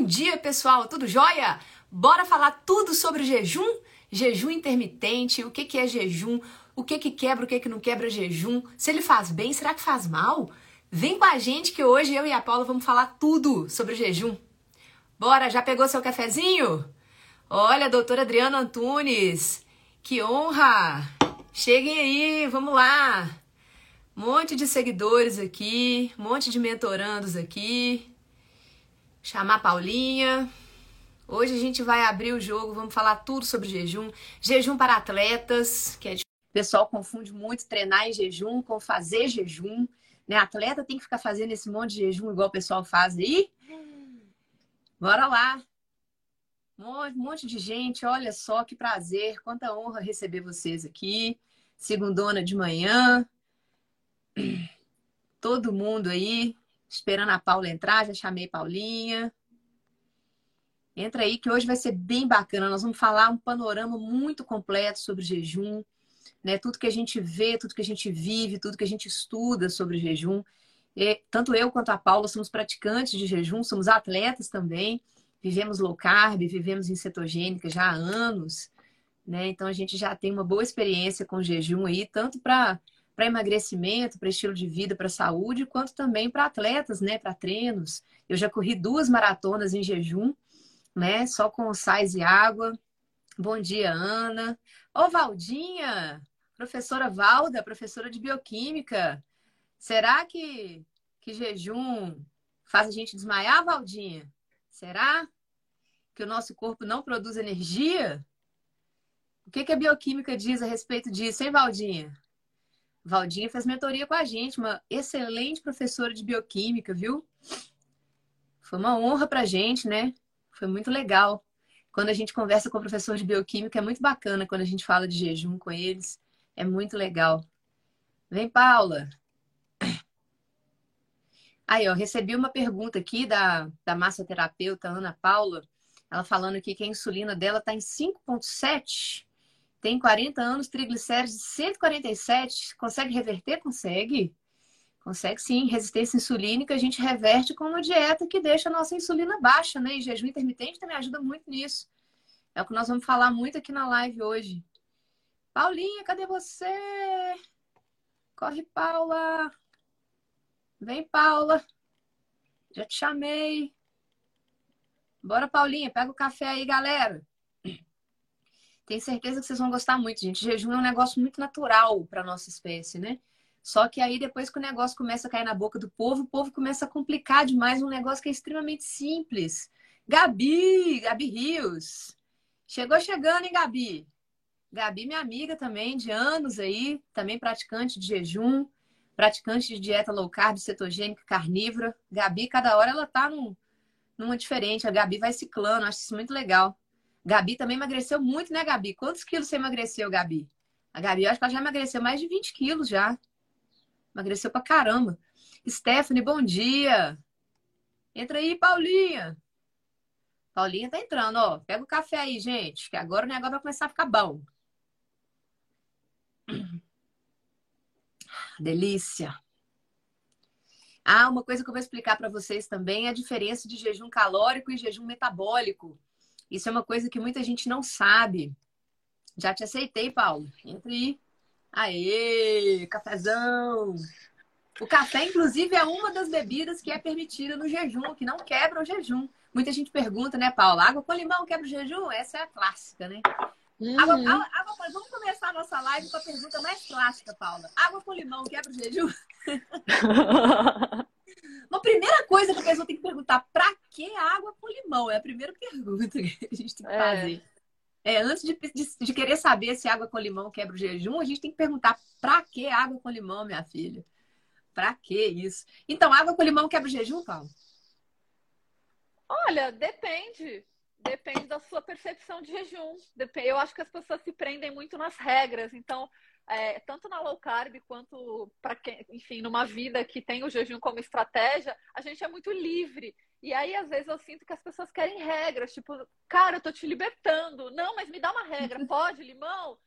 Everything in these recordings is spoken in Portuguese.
Bom dia, pessoal, tudo jóia? Bora falar tudo sobre jejum? Jejum intermitente, o que, que é jejum, o que, que quebra, o que, que não quebra jejum, se ele faz bem, será que faz mal? Vem com a gente que hoje eu e a Paula vamos falar tudo sobre jejum. Bora, já pegou seu cafezinho? Olha, doutora Adriana Antunes, que honra! Cheguem aí, vamos lá! Monte de seguidores aqui, monte de mentorandos aqui. Chamar a Paulinha. Hoje a gente vai abrir o jogo, vamos falar tudo sobre jejum. Jejum para atletas, que é o pessoal confunde muito treinar em jejum com fazer jejum. Né? Atleta tem que ficar fazendo esse monte de jejum igual o pessoal faz aí. Bora lá! Um monte de gente, olha só que prazer, quanta honra receber vocês aqui. Segundona de manhã. Todo mundo aí esperando a Paula entrar, já chamei Paulinha. Entra aí que hoje vai ser bem bacana. Nós vamos falar um panorama muito completo sobre jejum, né? Tudo que a gente vê, tudo que a gente vive, tudo que a gente estuda sobre jejum. E, tanto eu quanto a Paula somos praticantes de jejum, somos atletas também. Vivemos low carb, vivemos em cetogênica já há anos, né? Então a gente já tem uma boa experiência com jejum aí, tanto para para emagrecimento, para estilo de vida, para saúde, quanto também para atletas, né, para treinos. Eu já corri duas maratonas em jejum, né, só com sais e água. Bom dia, Ana. Ô, Valdinha, professora Valda, professora de bioquímica. Será que que jejum faz a gente desmaiar, Valdinha? Será que o nosso corpo não produz energia? O que, que a bioquímica diz a respeito disso, hein, Valdinha? Valdinha fez mentoria com a gente, uma excelente professora de bioquímica, viu? Foi uma honra pra gente, né? Foi muito legal. Quando a gente conversa com o professor de bioquímica, é muito bacana quando a gente fala de jejum com eles. É muito legal. Vem, Paula. Aí, ó, recebi uma pergunta aqui da, da massoterapeuta Ana Paula. Ela falando aqui que a insulina dela está em 5,7 tem 40 anos, triglicéridos de 147, consegue reverter? Consegue. Consegue sim. Resistência insulínica a gente reverte com uma dieta que deixa a nossa insulina baixa, né? E jejum intermitente também ajuda muito nisso. É o que nós vamos falar muito aqui na live hoje. Paulinha, cadê você? Corre, Paula. Vem, Paula. Já te chamei. Bora, Paulinha, pega o café aí, galera. Tenho certeza que vocês vão gostar muito, gente. Jejum é um negócio muito natural para nossa espécie, né? Só que aí depois que o negócio começa a cair na boca do povo, o povo começa a complicar demais um negócio que é extremamente simples. Gabi, Gabi Rios. Chegou chegando, hein, Gabi? Gabi, minha amiga também, de anos aí, também praticante de jejum, praticante de dieta low carb, cetogênica, carnívora. Gabi, cada hora ela tá num, numa diferente. A Gabi vai ciclando, acho isso muito legal. Gabi também emagreceu muito, né, Gabi? Quantos quilos você emagreceu, Gabi? A Gabi, acho que ela já emagreceu mais de 20 quilos já. Emagreceu pra caramba. Stephanie, bom dia. Entra aí, Paulinha. Paulinha tá entrando, ó. Pega o café aí, gente, que agora o negócio vai começar a ficar bom. Delícia. Ah, uma coisa que eu vou explicar para vocês também é a diferença de jejum calórico e jejum metabólico. Isso é uma coisa que muita gente não sabe. Já te aceitei, Paulo. Entra aí. Aê, cafezão. O café, inclusive, é uma das bebidas que é permitida no jejum, que não quebra o jejum. Muita gente pergunta, né, Paula? Água com limão quebra o jejum? Essa é a clássica, né? Uhum. Água, água, água, vamos começar a nossa live com a pergunta mais clássica, Paula. Água com limão quebra o jejum? Uma primeira coisa que a pessoa tem que perguntar, pra que água com limão? É a primeira pergunta que a gente tem que é. fazer. É, antes de, de, de, querer saber se água com limão quebra o jejum, a gente tem que perguntar pra que água com limão, minha filha? Pra que isso? Então, água com limão quebra o jejum, Paulo? Olha, depende. Depende da sua percepção de jejum. Eu acho que as pessoas se prendem muito nas regras. Então, é, tanto na low carb quanto para quem, enfim, numa vida que tem o jejum como estratégia, a gente é muito livre. E aí, às vezes, eu sinto que as pessoas querem regras, tipo, cara, eu tô te libertando. Não, mas me dá uma regra. Pode, limão?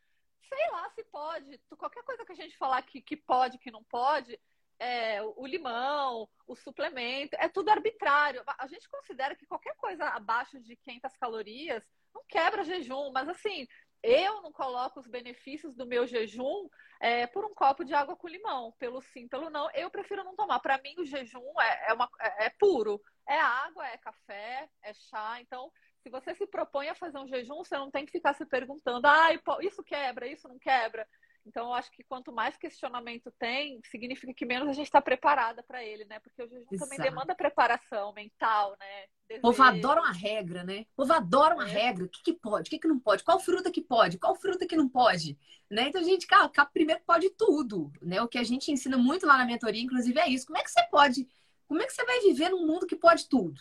Sei lá se pode. Qualquer coisa que a gente falar que, que pode, que não pode, é, o limão, o suplemento, é tudo arbitrário. A gente considera que qualquer coisa abaixo de 500 calorias não quebra jejum, mas assim, eu não coloco os benefícios do meu jejum é, por um copo de água com limão, pelo sim, pelo não. Eu prefiro não tomar. Para mim, o jejum é, é, uma, é, é puro. É água, é café, é chá. Então, se você se propõe a fazer um jejum, você não tem que ficar se perguntando, ah, isso quebra, isso não quebra. Então, eu acho que quanto mais questionamento tem, significa que menos a gente está preparada para ele, né? Porque o jejum Exato. também demanda preparação mental, né? O povo adora uma regra, né? O povo adora uma é. regra. O que, que pode, o que, que não pode? Qual fruta que pode? Qual fruta que não pode? Né? Então, a gente, cara, primeiro pode tudo, né? O que a gente ensina muito lá na mentoria, inclusive, é isso. Como é que você pode... Como é que você vai viver num mundo que pode tudo?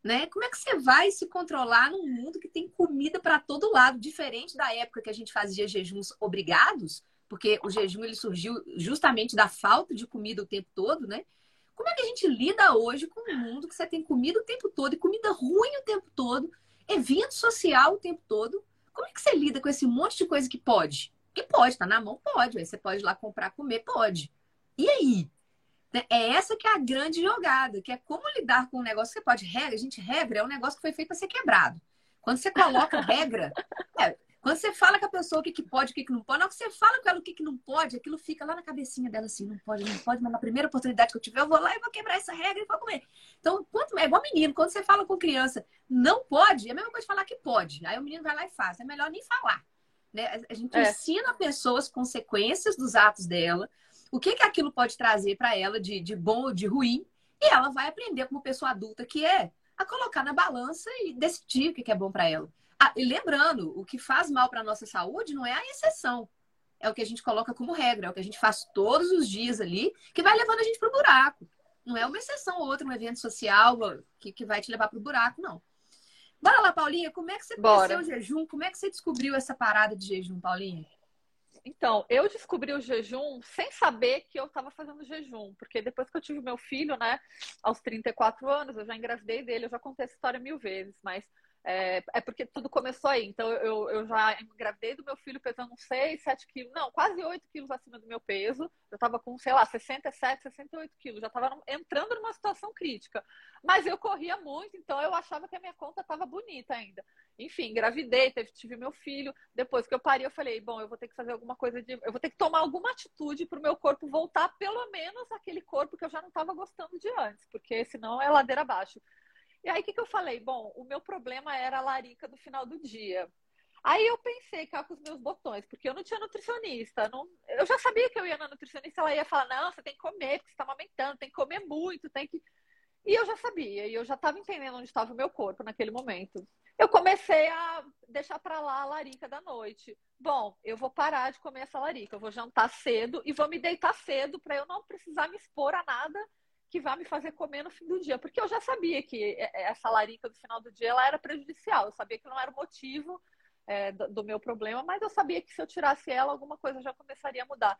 Né? Como é que você vai se controlar num mundo que tem comida para todo lado, diferente da época que a gente fazia jejuns obrigados, porque o jejum ele surgiu justamente da falta de comida o tempo todo, né? Como é que a gente lida hoje com um mundo que você tem comida o tempo todo e comida ruim o tempo todo, evento social o tempo todo? Como é que você lida com esse monte de coisa que pode? Que pode, tá na mão, pode. Aí você pode ir lá comprar, comer, pode. E aí? Né? É essa que é a grande jogada, que é como lidar com um negócio que você pode regra. Gente, regra é um negócio que foi feito para ser quebrado. Quando você coloca regra, é, quando você fala com a pessoa o que, que pode, o que, que não pode, na hora que você fala com ela o que, que não pode, aquilo fica lá na cabecinha dela assim, não pode, não pode, mas na primeira oportunidade que eu tiver, eu vou lá e vou quebrar essa regra e vou comer. Então, quanto, é igual menino, quando você fala com criança, não pode, é a mesma coisa de falar que pode. Aí o menino vai lá e faz. É melhor nem falar. Né? A gente é. ensina a pessoa as consequências dos atos dela, o que, que aquilo pode trazer para ela de, de bom ou de ruim, e ela vai aprender como pessoa adulta que é a colocar na balança e decidir o que, que é bom para ela. Ah, e lembrando, o que faz mal para a nossa saúde não é a exceção. É o que a gente coloca como regra, é o que a gente faz todos os dias ali, que vai levando a gente para o buraco. Não é uma exceção ou outra, um evento social que, que vai te levar para o buraco, não. Bora lá, Paulinha, como é que você conheceu o jejum? Como é que você descobriu essa parada de jejum, Paulinha? Então, eu descobri o jejum sem saber que eu estava fazendo jejum, porque depois que eu tive meu filho, né, aos 34 anos, eu já engravidei dele, eu já contei essa história mil vezes, mas é, é, porque tudo começou aí. Então, eu, eu já engravidei do meu filho pesando 6, 7 quilos, não, quase 8 quilos acima do meu peso. Eu tava com, sei lá, 67, 68 quilos. Já tava entrando numa situação crítica. Mas eu corria muito, então eu achava que a minha conta tava bonita ainda. Enfim, engravidei, teve, tive meu filho. Depois que eu parei, eu falei, bom, eu vou ter que fazer alguma coisa de. Eu vou ter que tomar alguma atitude para o meu corpo voltar, pelo menos aquele corpo que eu já não estava gostando de antes, porque senão é ladeira abaixo. E aí, o que, que eu falei? Bom, o meu problema era a larica do final do dia. Aí eu pensei cá com os meus botões, porque eu não tinha nutricionista. Não... Eu já sabia que eu ia na nutricionista, ela ia falar, não, você tem que comer, porque você está amamentando, tem que comer muito, tem que. E eu já sabia, e eu já estava entendendo onde estava o meu corpo naquele momento. Eu comecei a deixar para lá a larica da noite. Bom, eu vou parar de comer essa larica, eu vou jantar cedo e vou me deitar cedo para eu não precisar me expor a nada que vai me fazer comer no fim do dia. Porque eu já sabia que essa larica do final do dia ela era prejudicial. Eu sabia que não era o motivo é, do, do, meu problema, mas eu sabia que se eu tirasse ela, alguma coisa já começaria a mudar.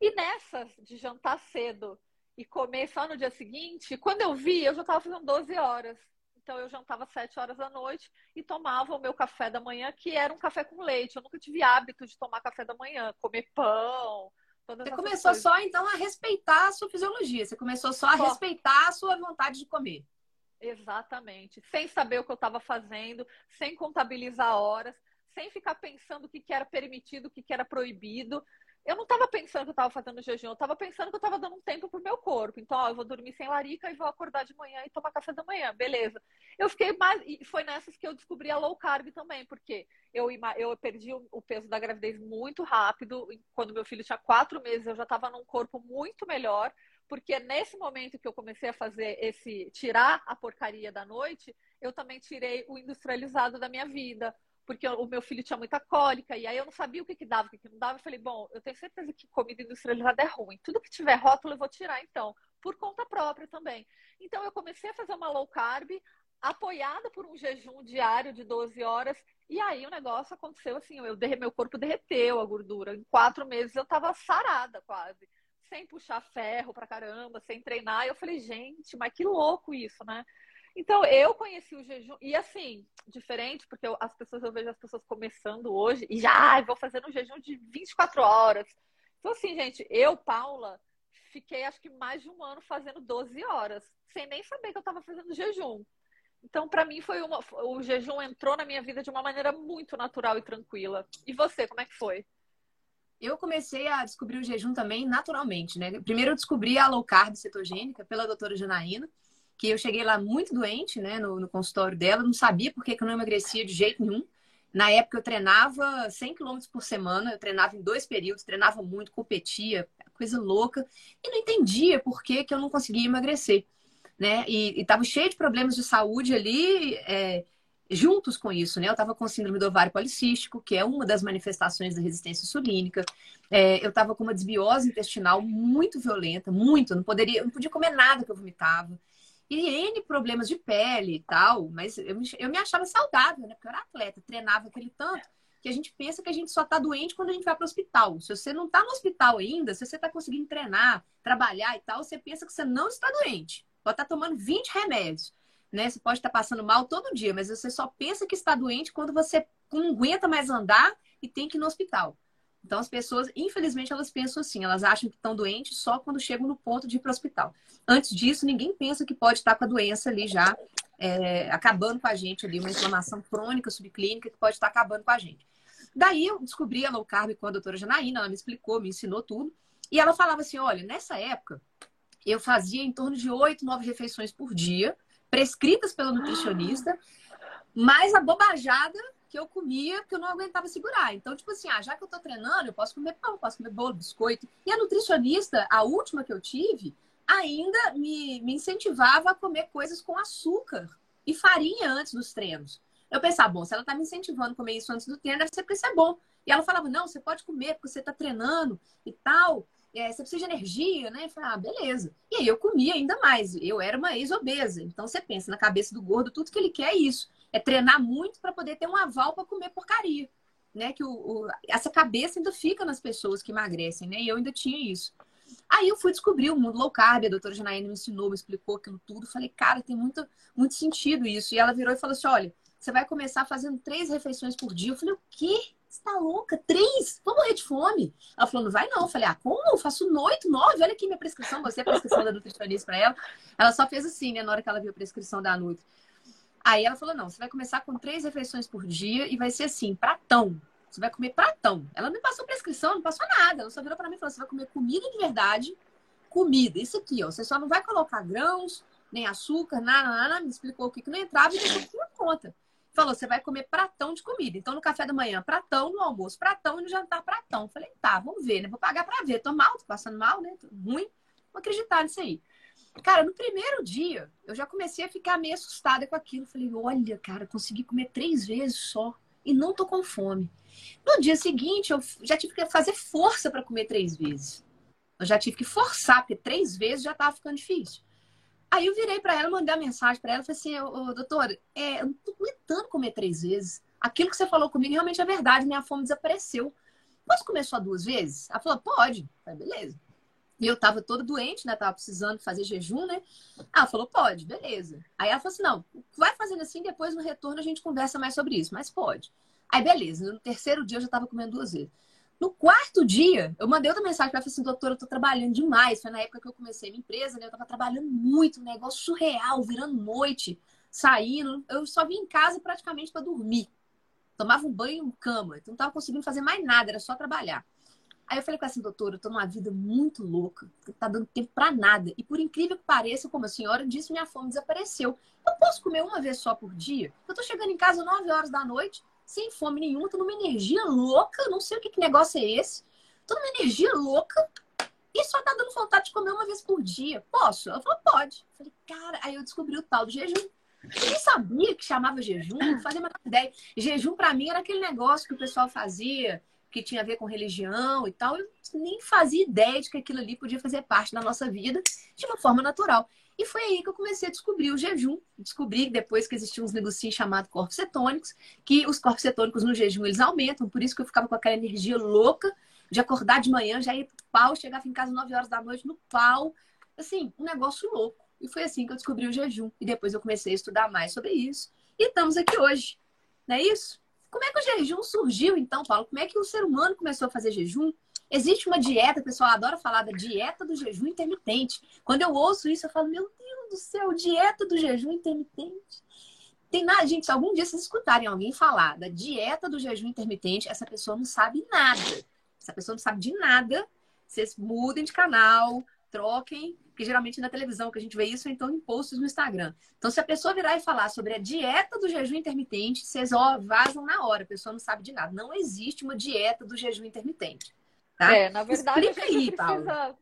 E nessas de jantar cedo e comer só no dia seguinte, quando eu vi, eu já estava fazendo 12 horas. Então eu jantava 7 horas da noite e tomava o meu café da manhã, que era um café com leite. Eu nunca tive hábito de tomar café da manhã, comer pão, Todas você começou coisas. só, então, a respeitar a sua fisiologia. Você começou só a respeitar a sua vontade de comer. Exatamente. Sem saber o que eu estava fazendo, sem contabilizar horas, sem ficar pensando o que, que era permitido, o que, que era proibido eu não estava pensando que eu estava fazendo jejum, eu estava pensando que eu estava dando um tempo pro meu corpo. Então, ó, eu vou dormir sem larica e vou acordar de manhã e tomar café da manhã, beleza. Eu fiquei mais. E foi nessas que eu descobri a low carb também, porque eu, eu perdi o peso da gravidez muito rápido. Quando meu filho tinha quatro meses, eu já estava num corpo muito melhor. Porque nesse momento que eu comecei a fazer esse tirar a porcaria da noite, eu também tirei o industrializado da minha vida porque o meu filho tinha muita cólica, e aí eu não sabia o que, que dava, o que, que não dava. Eu falei, bom, eu tenho certeza que comida industrializada é ruim. Tudo que tiver rótulo eu vou tirar, então, por conta própria também. Então eu comecei a fazer uma low carb, apoiada por um jejum diário de 12 horas, e aí o negócio aconteceu assim, eu derre, meu corpo derreteu a gordura. Em quatro meses eu tava sarada quase. Sem puxar ferro pra caramba, sem treinar. E eu falei, gente, mas que louco isso, né? Então, eu conheci o jejum, e assim, diferente, porque eu, as pessoas, eu vejo as pessoas começando hoje, e já, vou fazer um jejum de 24 horas. Então, assim, gente, eu, Paula, fiquei acho que mais de um ano fazendo 12 horas, sem nem saber que eu estava fazendo jejum. Então, para mim, foi uma, o jejum entrou na minha vida de uma maneira muito natural e tranquila. E você, como é que foi? Eu comecei a descobrir o jejum também naturalmente, né? Primeiro eu descobri a low carb cetogênica pela doutora Janaína, que eu cheguei lá muito doente, né, no, no consultório dela, não sabia por que eu não emagrecia de jeito nenhum. Na época eu treinava 100 km por semana, eu treinava em dois períodos, treinava muito, competia, coisa louca, e não entendia por que, que eu não conseguia emagrecer, né? E estava cheio de problemas de saúde ali, é, juntos com isso, né? Eu estava com síndrome do ovário policístico, que é uma das manifestações da resistência insulínica. É, eu estava com uma desbiose intestinal muito violenta, muito. Eu não poderia, eu não podia comer nada que eu vomitava e N problemas de pele e tal, mas eu me, eu me achava saudável, né? Porque eu era atleta, treinava aquele tanto que a gente pensa que a gente só tá doente quando a gente vai para o hospital. Se você não tá no hospital ainda, se você tá conseguindo treinar, trabalhar e tal, você pensa que você não está doente. Pode estar tá tomando 20 remédios, né? Você pode estar tá passando mal todo dia, mas você só pensa que está doente quando você não aguenta mais andar e tem que ir no hospital. Então, as pessoas, infelizmente, elas pensam assim, elas acham que estão doentes só quando chegam no ponto de ir para o hospital. Antes disso, ninguém pensa que pode estar com a doença ali já é, acabando com a gente ali, uma inflamação crônica subclínica que pode estar acabando com a gente. Daí eu descobri a low carb com a doutora Janaína, ela me explicou, me ensinou tudo. E ela falava assim: olha, nessa época, eu fazia em torno de oito, nove refeições por dia, prescritas pela nutricionista, mais a bobajada que eu comia porque eu não aguentava segurar. Então, tipo assim, ah, já que eu tô treinando, eu posso comer pão, posso comer bolo, biscoito. E a nutricionista, a última que eu tive, ainda me, me incentivava a comer coisas com açúcar e farinha antes dos treinos. Eu pensava, bom, se ela tá me incentivando a comer isso antes do treino, deve ser porque isso é bom. E ela falava, não, você pode comer porque você tá treinando e tal. É, você precisa de energia, né? Eu falei, ah, beleza. E aí eu comia ainda mais. Eu era uma ex-obesa. Então você pensa, na cabeça do gordo, tudo que ele quer é isso é treinar muito para poder ter um aval para comer porcaria. Né? Que o, o, essa cabeça ainda fica nas pessoas que emagrecem, né? E eu ainda tinha isso. Aí eu fui descobrir o mundo low carb, a doutora Janaína me ensinou, me explicou aquilo tudo. Falei, cara, tem muito, muito sentido isso. E ela virou e falou assim: olha, você vai começar fazendo três refeições por dia. Eu falei, o quê? Você tá louca? Três? Vou morrer de fome. Ela falou, não vai não. Eu falei, ah, como? Eu faço oito, nove. Olha aqui minha prescrição. Você é a prescrição da nutricionista para ela. Ela só fez assim, né? Na hora que ela viu a prescrição da Nutri. Aí ela falou: não, você vai começar com três refeições por dia e vai ser assim, pratão. Você vai comer pratão. Ela não passou prescrição, não passou nada. Ela só virou para mim e falou: você vai comer comida de verdade, comida. Isso aqui, ó. Você só não vai colocar grãos, nem açúcar, nada, nada. Me explicou o que, que não entrava e deixou tudo conta. Falou: você vai comer pratão de comida. Então, no café da manhã, pratão, no almoço, pratão e no jantar, pratão. Falei: tá, vamos ver, né? Vou pagar para ver. Tô mal, tô passando mal, né? Tô ruim. Vou acreditar nisso aí. Cara, no primeiro dia, eu já comecei a ficar meio assustada com aquilo. Falei, olha, cara, consegui comer três vezes só e não tô com fome. No dia seguinte, eu já tive que fazer força para comer três vezes. Eu já tive que forçar, porque três vezes já tava ficando difícil. Aí eu virei para ela, mandei uma mensagem para ela, falei assim, ô, doutora, é, eu não tô aguentando comer três vezes. Aquilo que você falou comigo realmente é verdade, minha fome desapareceu. Posso comer só duas vezes? Ela falou, pode. Falei, beleza. E eu tava toda doente, né? Tava precisando fazer jejum, né? Ela falou, pode, beleza. Aí ela falou assim: não, vai fazendo assim, depois no retorno a gente conversa mais sobre isso, mas pode. Aí, beleza. No terceiro dia eu já tava comendo duas vezes. No quarto dia, eu mandei outra mensagem para ela, assim, doutora, eu tô trabalhando demais. Foi na época que eu comecei a minha empresa, né? Eu tava trabalhando muito, um negócio surreal, virando noite, saindo. Eu só vim em casa praticamente para dormir. Tomava um banho em cama, então não tava conseguindo fazer mais nada, era só trabalhar. Aí eu falei com assim, doutora, eu tô numa vida muito louca, não tá dando tempo para nada. E por incrível que pareça, como a senhora disse, minha fome desapareceu. Eu posso comer uma vez só por dia? Eu tô chegando em casa 9 horas da noite, sem fome nenhuma, tô numa energia louca, não sei o que, que negócio é esse. Tô numa energia louca e só tá dando vontade de comer uma vez por dia. Posso? Ela falou, pode. Eu falei, cara, aí eu descobri o tal do jejum. Eu nem sabia que chamava jejum, não fazia menor ideia. Jejum para mim era aquele negócio que o pessoal fazia que tinha a ver com religião e tal, eu nem fazia ideia de que aquilo ali podia fazer parte da nossa vida de uma forma natural. E foi aí que eu comecei a descobrir o jejum. Descobri depois que existiam uns negocinhos chamados corpos cetônicos, que os corpos cetônicos no jejum eles aumentam, por isso que eu ficava com aquela energia louca de acordar de manhã, já ir pro pau, chegava em casa 9 horas da noite no pau. Assim, um negócio louco. E foi assim que eu descobri o jejum. E depois eu comecei a estudar mais sobre isso. E estamos aqui hoje. Não é isso? Como é que o jejum surgiu, então, Paulo? Como é que o ser humano começou a fazer jejum? Existe uma dieta, pessoal adora falar da dieta do jejum intermitente. Quando eu ouço isso, eu falo, meu Deus do céu, dieta do jejum intermitente. tem nada, gente, se algum dia vocês escutarem alguém falar da dieta do jejum intermitente, essa pessoa não sabe nada. Essa pessoa não sabe de nada. Vocês mudem de canal, troquem, porque geralmente na televisão que a gente vê isso, então em posts no Instagram. Então, se a pessoa virar e falar sobre a dieta do jejum intermitente, vocês ó, vazam na hora, a pessoa não sabe de nada. Não existe uma dieta do jejum intermitente. Tá? É, na verdade, Explica a gente aí, precisa,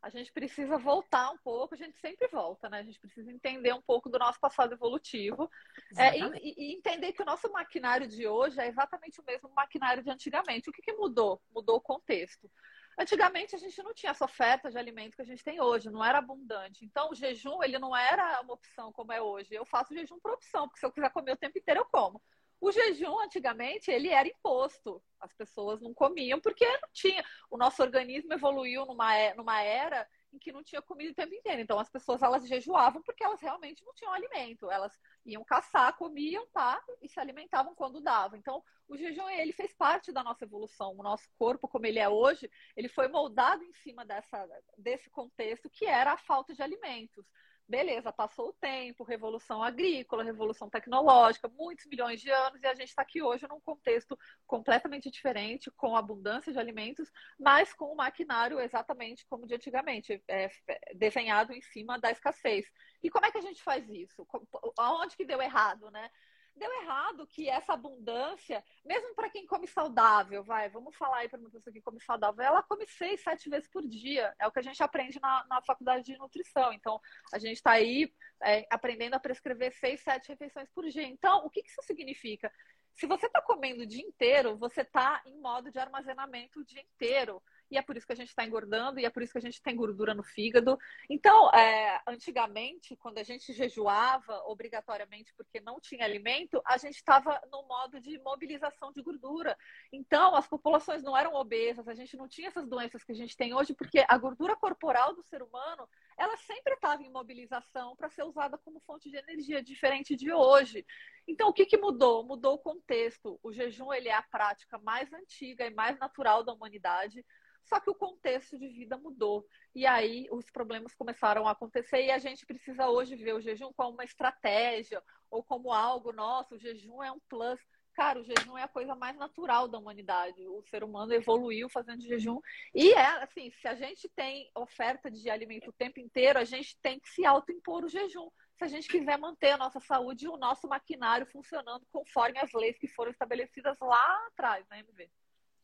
a gente precisa voltar um pouco, a gente sempre volta, né? A gente precisa entender um pouco do nosso passado evolutivo é, e, e, entender que o nosso maquinário de hoje é exatamente o mesmo maquinário de antigamente. O que, que mudou? Mudou o contexto. Antigamente a gente não tinha essa oferta de alimento que a gente tem hoje, não era abundante. Então o jejum ele não era uma opção como é hoje. Eu faço jejum por opção, porque se eu quiser comer o tempo inteiro eu como. O jejum antigamente ele era imposto. As pessoas não comiam porque não tinha. O nosso organismo evoluiu numa, é, numa era em que não tinha comida o tempo inteiro. Então as pessoas elas jejuavam porque elas realmente não tinham alimento. Elas iam caçar, comiam, tá, e se alimentavam quando dava. Então o jejum ele fez parte da nossa evolução. O nosso corpo como ele é hoje, ele foi moldado em cima dessa desse contexto que era a falta de alimentos. Beleza, passou o tempo, revolução agrícola, revolução tecnológica, muitos milhões de anos, e a gente está aqui hoje num contexto completamente diferente, com abundância de alimentos, mas com o maquinário exatamente como de antigamente, é, desenhado em cima da escassez. E como é que a gente faz isso? Aonde que deu errado, né? Deu errado que essa abundância, mesmo para quem come saudável, vai, vamos falar aí para uma pessoa que come saudável, ela come seis, sete vezes por dia. É o que a gente aprende na, na faculdade de nutrição. Então, a gente está aí é, aprendendo a prescrever seis, sete refeições por dia. Então, o que, que isso significa? Se você está comendo o dia inteiro, você está em modo de armazenamento o dia inteiro e é por isso que a gente está engordando, e é por isso que a gente tem gordura no fígado. Então, é, antigamente, quando a gente jejuava obrigatoriamente porque não tinha alimento, a gente estava no modo de mobilização de gordura. Então, as populações não eram obesas, a gente não tinha essas doenças que a gente tem hoje, porque a gordura corporal do ser humano, ela sempre estava em mobilização para ser usada como fonte de energia, diferente de hoje. Então, o que, que mudou? Mudou o contexto. O jejum ele é a prática mais antiga e mais natural da humanidade. Só que o contexto de vida mudou. E aí os problemas começaram a acontecer e a gente precisa hoje ver o jejum como uma estratégia ou como algo, nosso. o jejum é um plus. Cara, o jejum é a coisa mais natural da humanidade. O ser humano evoluiu fazendo jejum. E é assim, se a gente tem oferta de alimento o tempo inteiro, a gente tem que se autoimpor o jejum. Se a gente quiser manter a nossa saúde e o nosso maquinário funcionando conforme as leis que foram estabelecidas lá atrás, né, MV?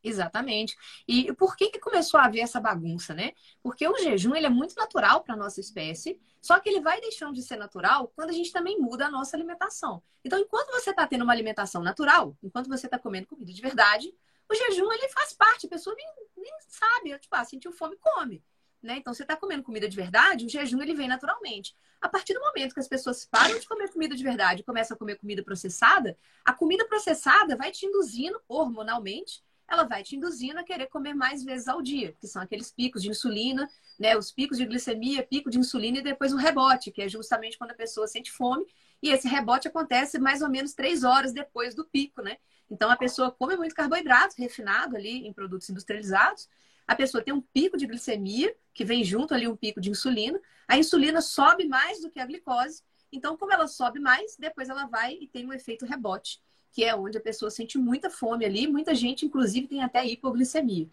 Exatamente. E por que, que começou a haver essa bagunça, né? Porque o jejum ele é muito natural para a nossa espécie, só que ele vai deixando de ser natural quando a gente também muda a nossa alimentação. Então, enquanto você está tendo uma alimentação natural, enquanto você está comendo comida de verdade, o jejum ele faz parte, a pessoa nem, nem sabe, tipo, ah, sentiu fome, come. Né? Então, você está comendo comida de verdade, o jejum ele vem naturalmente. A partir do momento que as pessoas param de comer comida de verdade e começam a comer comida processada, a comida processada vai te induzindo hormonalmente ela vai te induzindo a querer comer mais vezes ao dia, que são aqueles picos de insulina, né? Os picos de glicemia, pico de insulina e depois o rebote, que é justamente quando a pessoa sente fome. E esse rebote acontece mais ou menos três horas depois do pico, né? Então a pessoa come muito carboidrato refinado ali em produtos industrializados. A pessoa tem um pico de glicemia, que vem junto ali um pico de insulina. A insulina sobe mais do que a glicose. Então, como ela sobe mais, depois ela vai e tem um efeito rebote que é onde a pessoa sente muita fome ali, muita gente, inclusive, tem até hipoglicemia.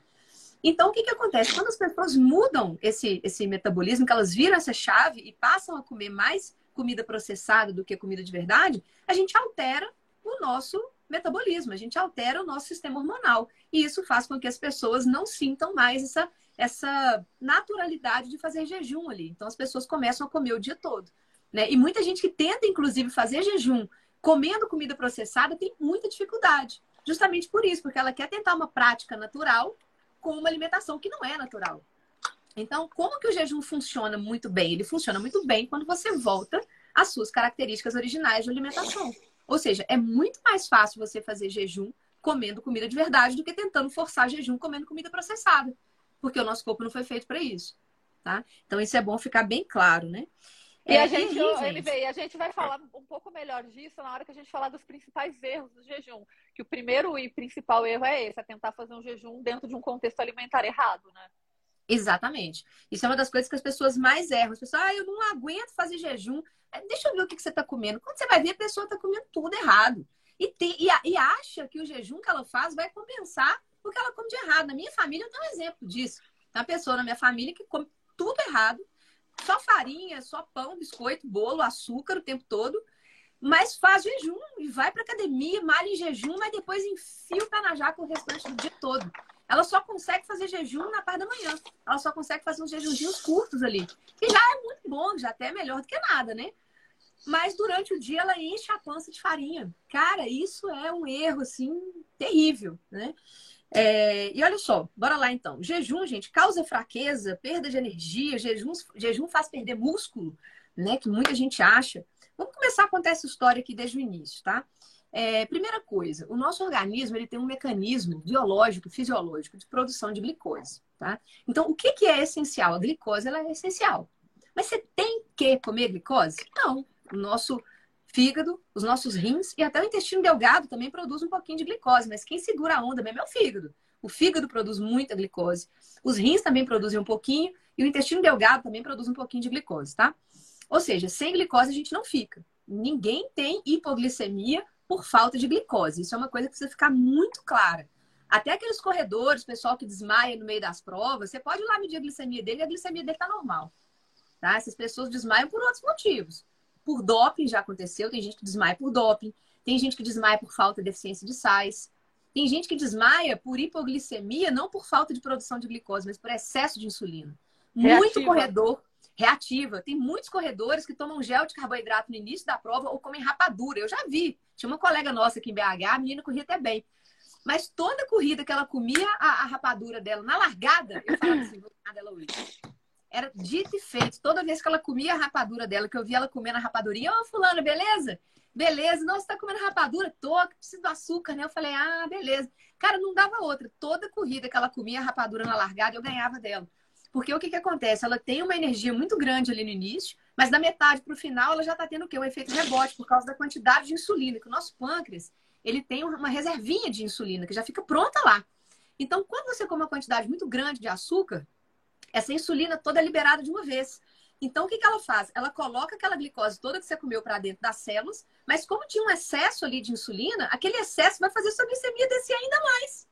Então, o que, que acontece? Quando as pessoas mudam esse, esse metabolismo, que elas viram essa chave e passam a comer mais comida processada do que comida de verdade, a gente altera o nosso metabolismo, a gente altera o nosso sistema hormonal. E isso faz com que as pessoas não sintam mais essa, essa naturalidade de fazer jejum ali. Então, as pessoas começam a comer o dia todo. Né? E muita gente que tenta, inclusive, fazer jejum comendo comida processada tem muita dificuldade. Justamente por isso, porque ela quer tentar uma prática natural com uma alimentação que não é natural. Então, como que o jejum funciona muito bem? Ele funciona muito bem quando você volta às suas características originais de alimentação. Ou seja, é muito mais fácil você fazer jejum comendo comida de verdade do que tentando forçar jejum comendo comida processada, porque o nosso corpo não foi feito para isso, tá? Então isso é bom ficar bem claro, né? E é, a gente, gente. a gente vai falar um pouco melhor disso na hora que a gente falar dos principais erros do jejum. Que o primeiro e principal erro é esse, é tentar fazer um jejum dentro de um contexto alimentar errado, né? Exatamente. Isso é uma das coisas que as pessoas mais erram. As pessoas, ah, eu não aguento fazer jejum. É, deixa eu ver o que você está comendo. Quando você vai ver, a pessoa está comendo tudo errado. E, tem, e, e, acha que o jejum que ela faz vai compensar o que ela come de errado. Na minha família, eu tenho um exemplo disso. Tem uma pessoa na minha família que come tudo errado. Só farinha, só pão, biscoito, bolo, açúcar o tempo todo. Mas faz jejum e vai para academia, malha em jejum, mas depois enfia o pé na jaca o restante do dia todo. Ela só consegue fazer jejum na parte da manhã. Ela só consegue fazer uns jejunzinhos curtos ali. Que já é muito bom, já até é melhor do que nada, né? Mas durante o dia ela enche a pança de farinha. Cara, isso é um erro, assim, terrível, né? É, e olha só, bora lá então. Jejum, gente, causa fraqueza, perda de energia, jejum, jejum faz perder músculo, né? Que muita gente acha. Vamos começar a contar essa história aqui desde o início, tá? É, primeira coisa, o nosso organismo ele tem um mecanismo biológico, fisiológico de produção de glicose, tá? Então, o que, que é essencial? A glicose ela é essencial. Mas você tem que comer glicose? Não. O nosso fígado, os nossos rins e até o intestino delgado também produz um pouquinho de glicose, mas quem segura a onda mesmo é o fígado. O fígado produz muita glicose, os rins também produzem um pouquinho e o intestino delgado também produz um pouquinho de glicose, tá? Ou seja, sem glicose a gente não fica. Ninguém tem hipoglicemia por falta de glicose. Isso é uma coisa que precisa ficar muito clara. Até aqueles corredores, pessoal que desmaia no meio das provas, você pode ir lá medir a glicemia dele e a glicemia dele está normal. Tá? Essas pessoas desmaiam por outros motivos. Por doping já aconteceu, tem gente que desmaia por doping, tem gente que desmaia por falta de deficiência de sais, tem gente que desmaia por hipoglicemia, não por falta de produção de glicose, mas por excesso de insulina. Reativa. Muito corredor reativa. Tem muitos corredores que tomam gel de carboidrato no início da prova ou comem rapadura. Eu já vi. Tinha uma colega nossa aqui em BH, a menina corria até bem. Mas toda corrida que ela comia a, a rapadura dela na largada, eu falava assim, vou dela hoje. Era dito e feito. Toda vez que ela comia a rapadura dela, que eu via ela comendo a rapadurinha, ô, oh, fulano, beleza? Beleza, não, tá comendo rapadura? Tô, preciso do açúcar, né? Eu falei, ah, beleza. Cara, não dava outra. Toda corrida que ela comia a rapadura na largada, eu ganhava dela. Porque o que, que acontece? Ela tem uma energia muito grande ali no início, mas da metade para o final ela já está tendo o quê? Um efeito rebote por causa da quantidade de insulina, que o nosso pâncreas ele tem uma reservinha de insulina que já fica pronta lá. Então, quando você come uma quantidade muito grande de açúcar, essa insulina toda é liberada de uma vez. Então, o que, que ela faz? Ela coloca aquela glicose toda que você comeu para dentro das células, mas como tinha um excesso ali de insulina, aquele excesso vai fazer sua glicemia descer ainda mais.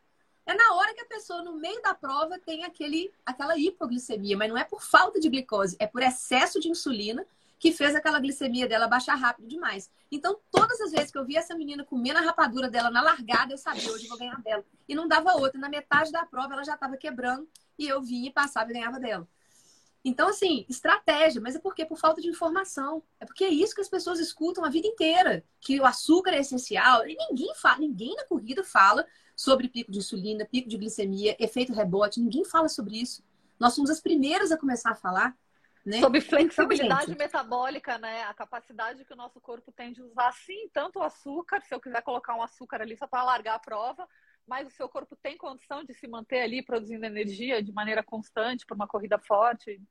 É na hora que a pessoa, no meio da prova, tem aquele, aquela hipoglicemia, mas não é por falta de glicose, é por excesso de insulina que fez aquela glicemia dela baixar rápido demais. Então, todas as vezes que eu vi essa menina comendo a rapadura dela na largada, eu sabia, hoje eu vou ganhar dela. E não dava outra. Na metade da prova, ela já estava quebrando e eu vinha e passava e ganhava dela. Então, assim, estratégia, mas é porque por falta de informação. É porque é isso que as pessoas escutam a vida inteira, que o açúcar é essencial. E ninguém fala, ninguém na corrida fala sobre pico de insulina, pico de glicemia, efeito rebote. Ninguém fala sobre isso. Nós somos as primeiras a começar a falar. Né? Sobre flexibilidade então, metabólica, né? A capacidade que o nosso corpo tem de usar, sim, tanto o açúcar, se eu quiser colocar um açúcar ali só para alargar a prova, mas o seu corpo tem condição de se manter ali produzindo energia de maneira constante para uma corrida forte.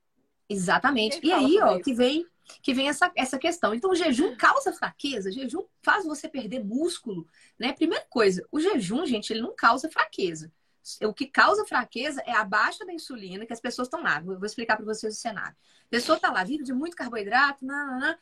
Exatamente. E aí, ó, isso? que vem que vem essa, essa questão. Então, o jejum causa fraqueza, o jejum faz você perder músculo, né? Primeira coisa, o jejum, gente, ele não causa fraqueza. O que causa fraqueza é a baixa da insulina, que as pessoas estão lá. Vou explicar para vocês o cenário. A pessoa está lá, vive de muito carboidrato, nanana,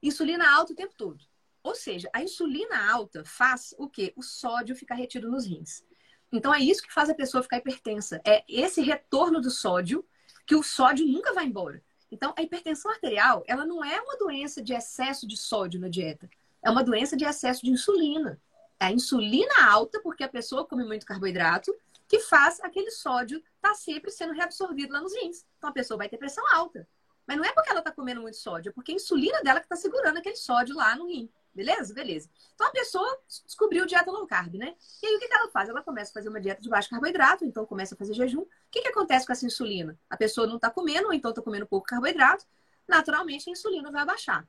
insulina alta o tempo todo. Ou seja, a insulina alta faz o quê? O sódio ficar retido nos rins. Então, é isso que faz a pessoa ficar hipertensa. É esse retorno do sódio, que o sódio nunca vai embora. Então, a hipertensão arterial, ela não é uma doença de excesso de sódio na dieta. É uma doença de excesso de insulina. É a insulina alta, porque a pessoa come muito carboidrato, que faz aquele sódio estar tá sempre sendo reabsorvido lá nos rins. Então, a pessoa vai ter pressão alta. Mas não é porque ela está comendo muito sódio, é porque a insulina dela que está segurando aquele sódio lá no rim. Beleza? Beleza. Então a pessoa descobriu dieta low carb, né? E aí o que, ela faz? Ela começa a fazer uma dieta de baixo carboidrato, então começa a fazer jejum. O que, que acontece com essa insulina? A pessoa não está comendo, ou então está comendo pouco carboidrato, naturalmente a insulina vai abaixar.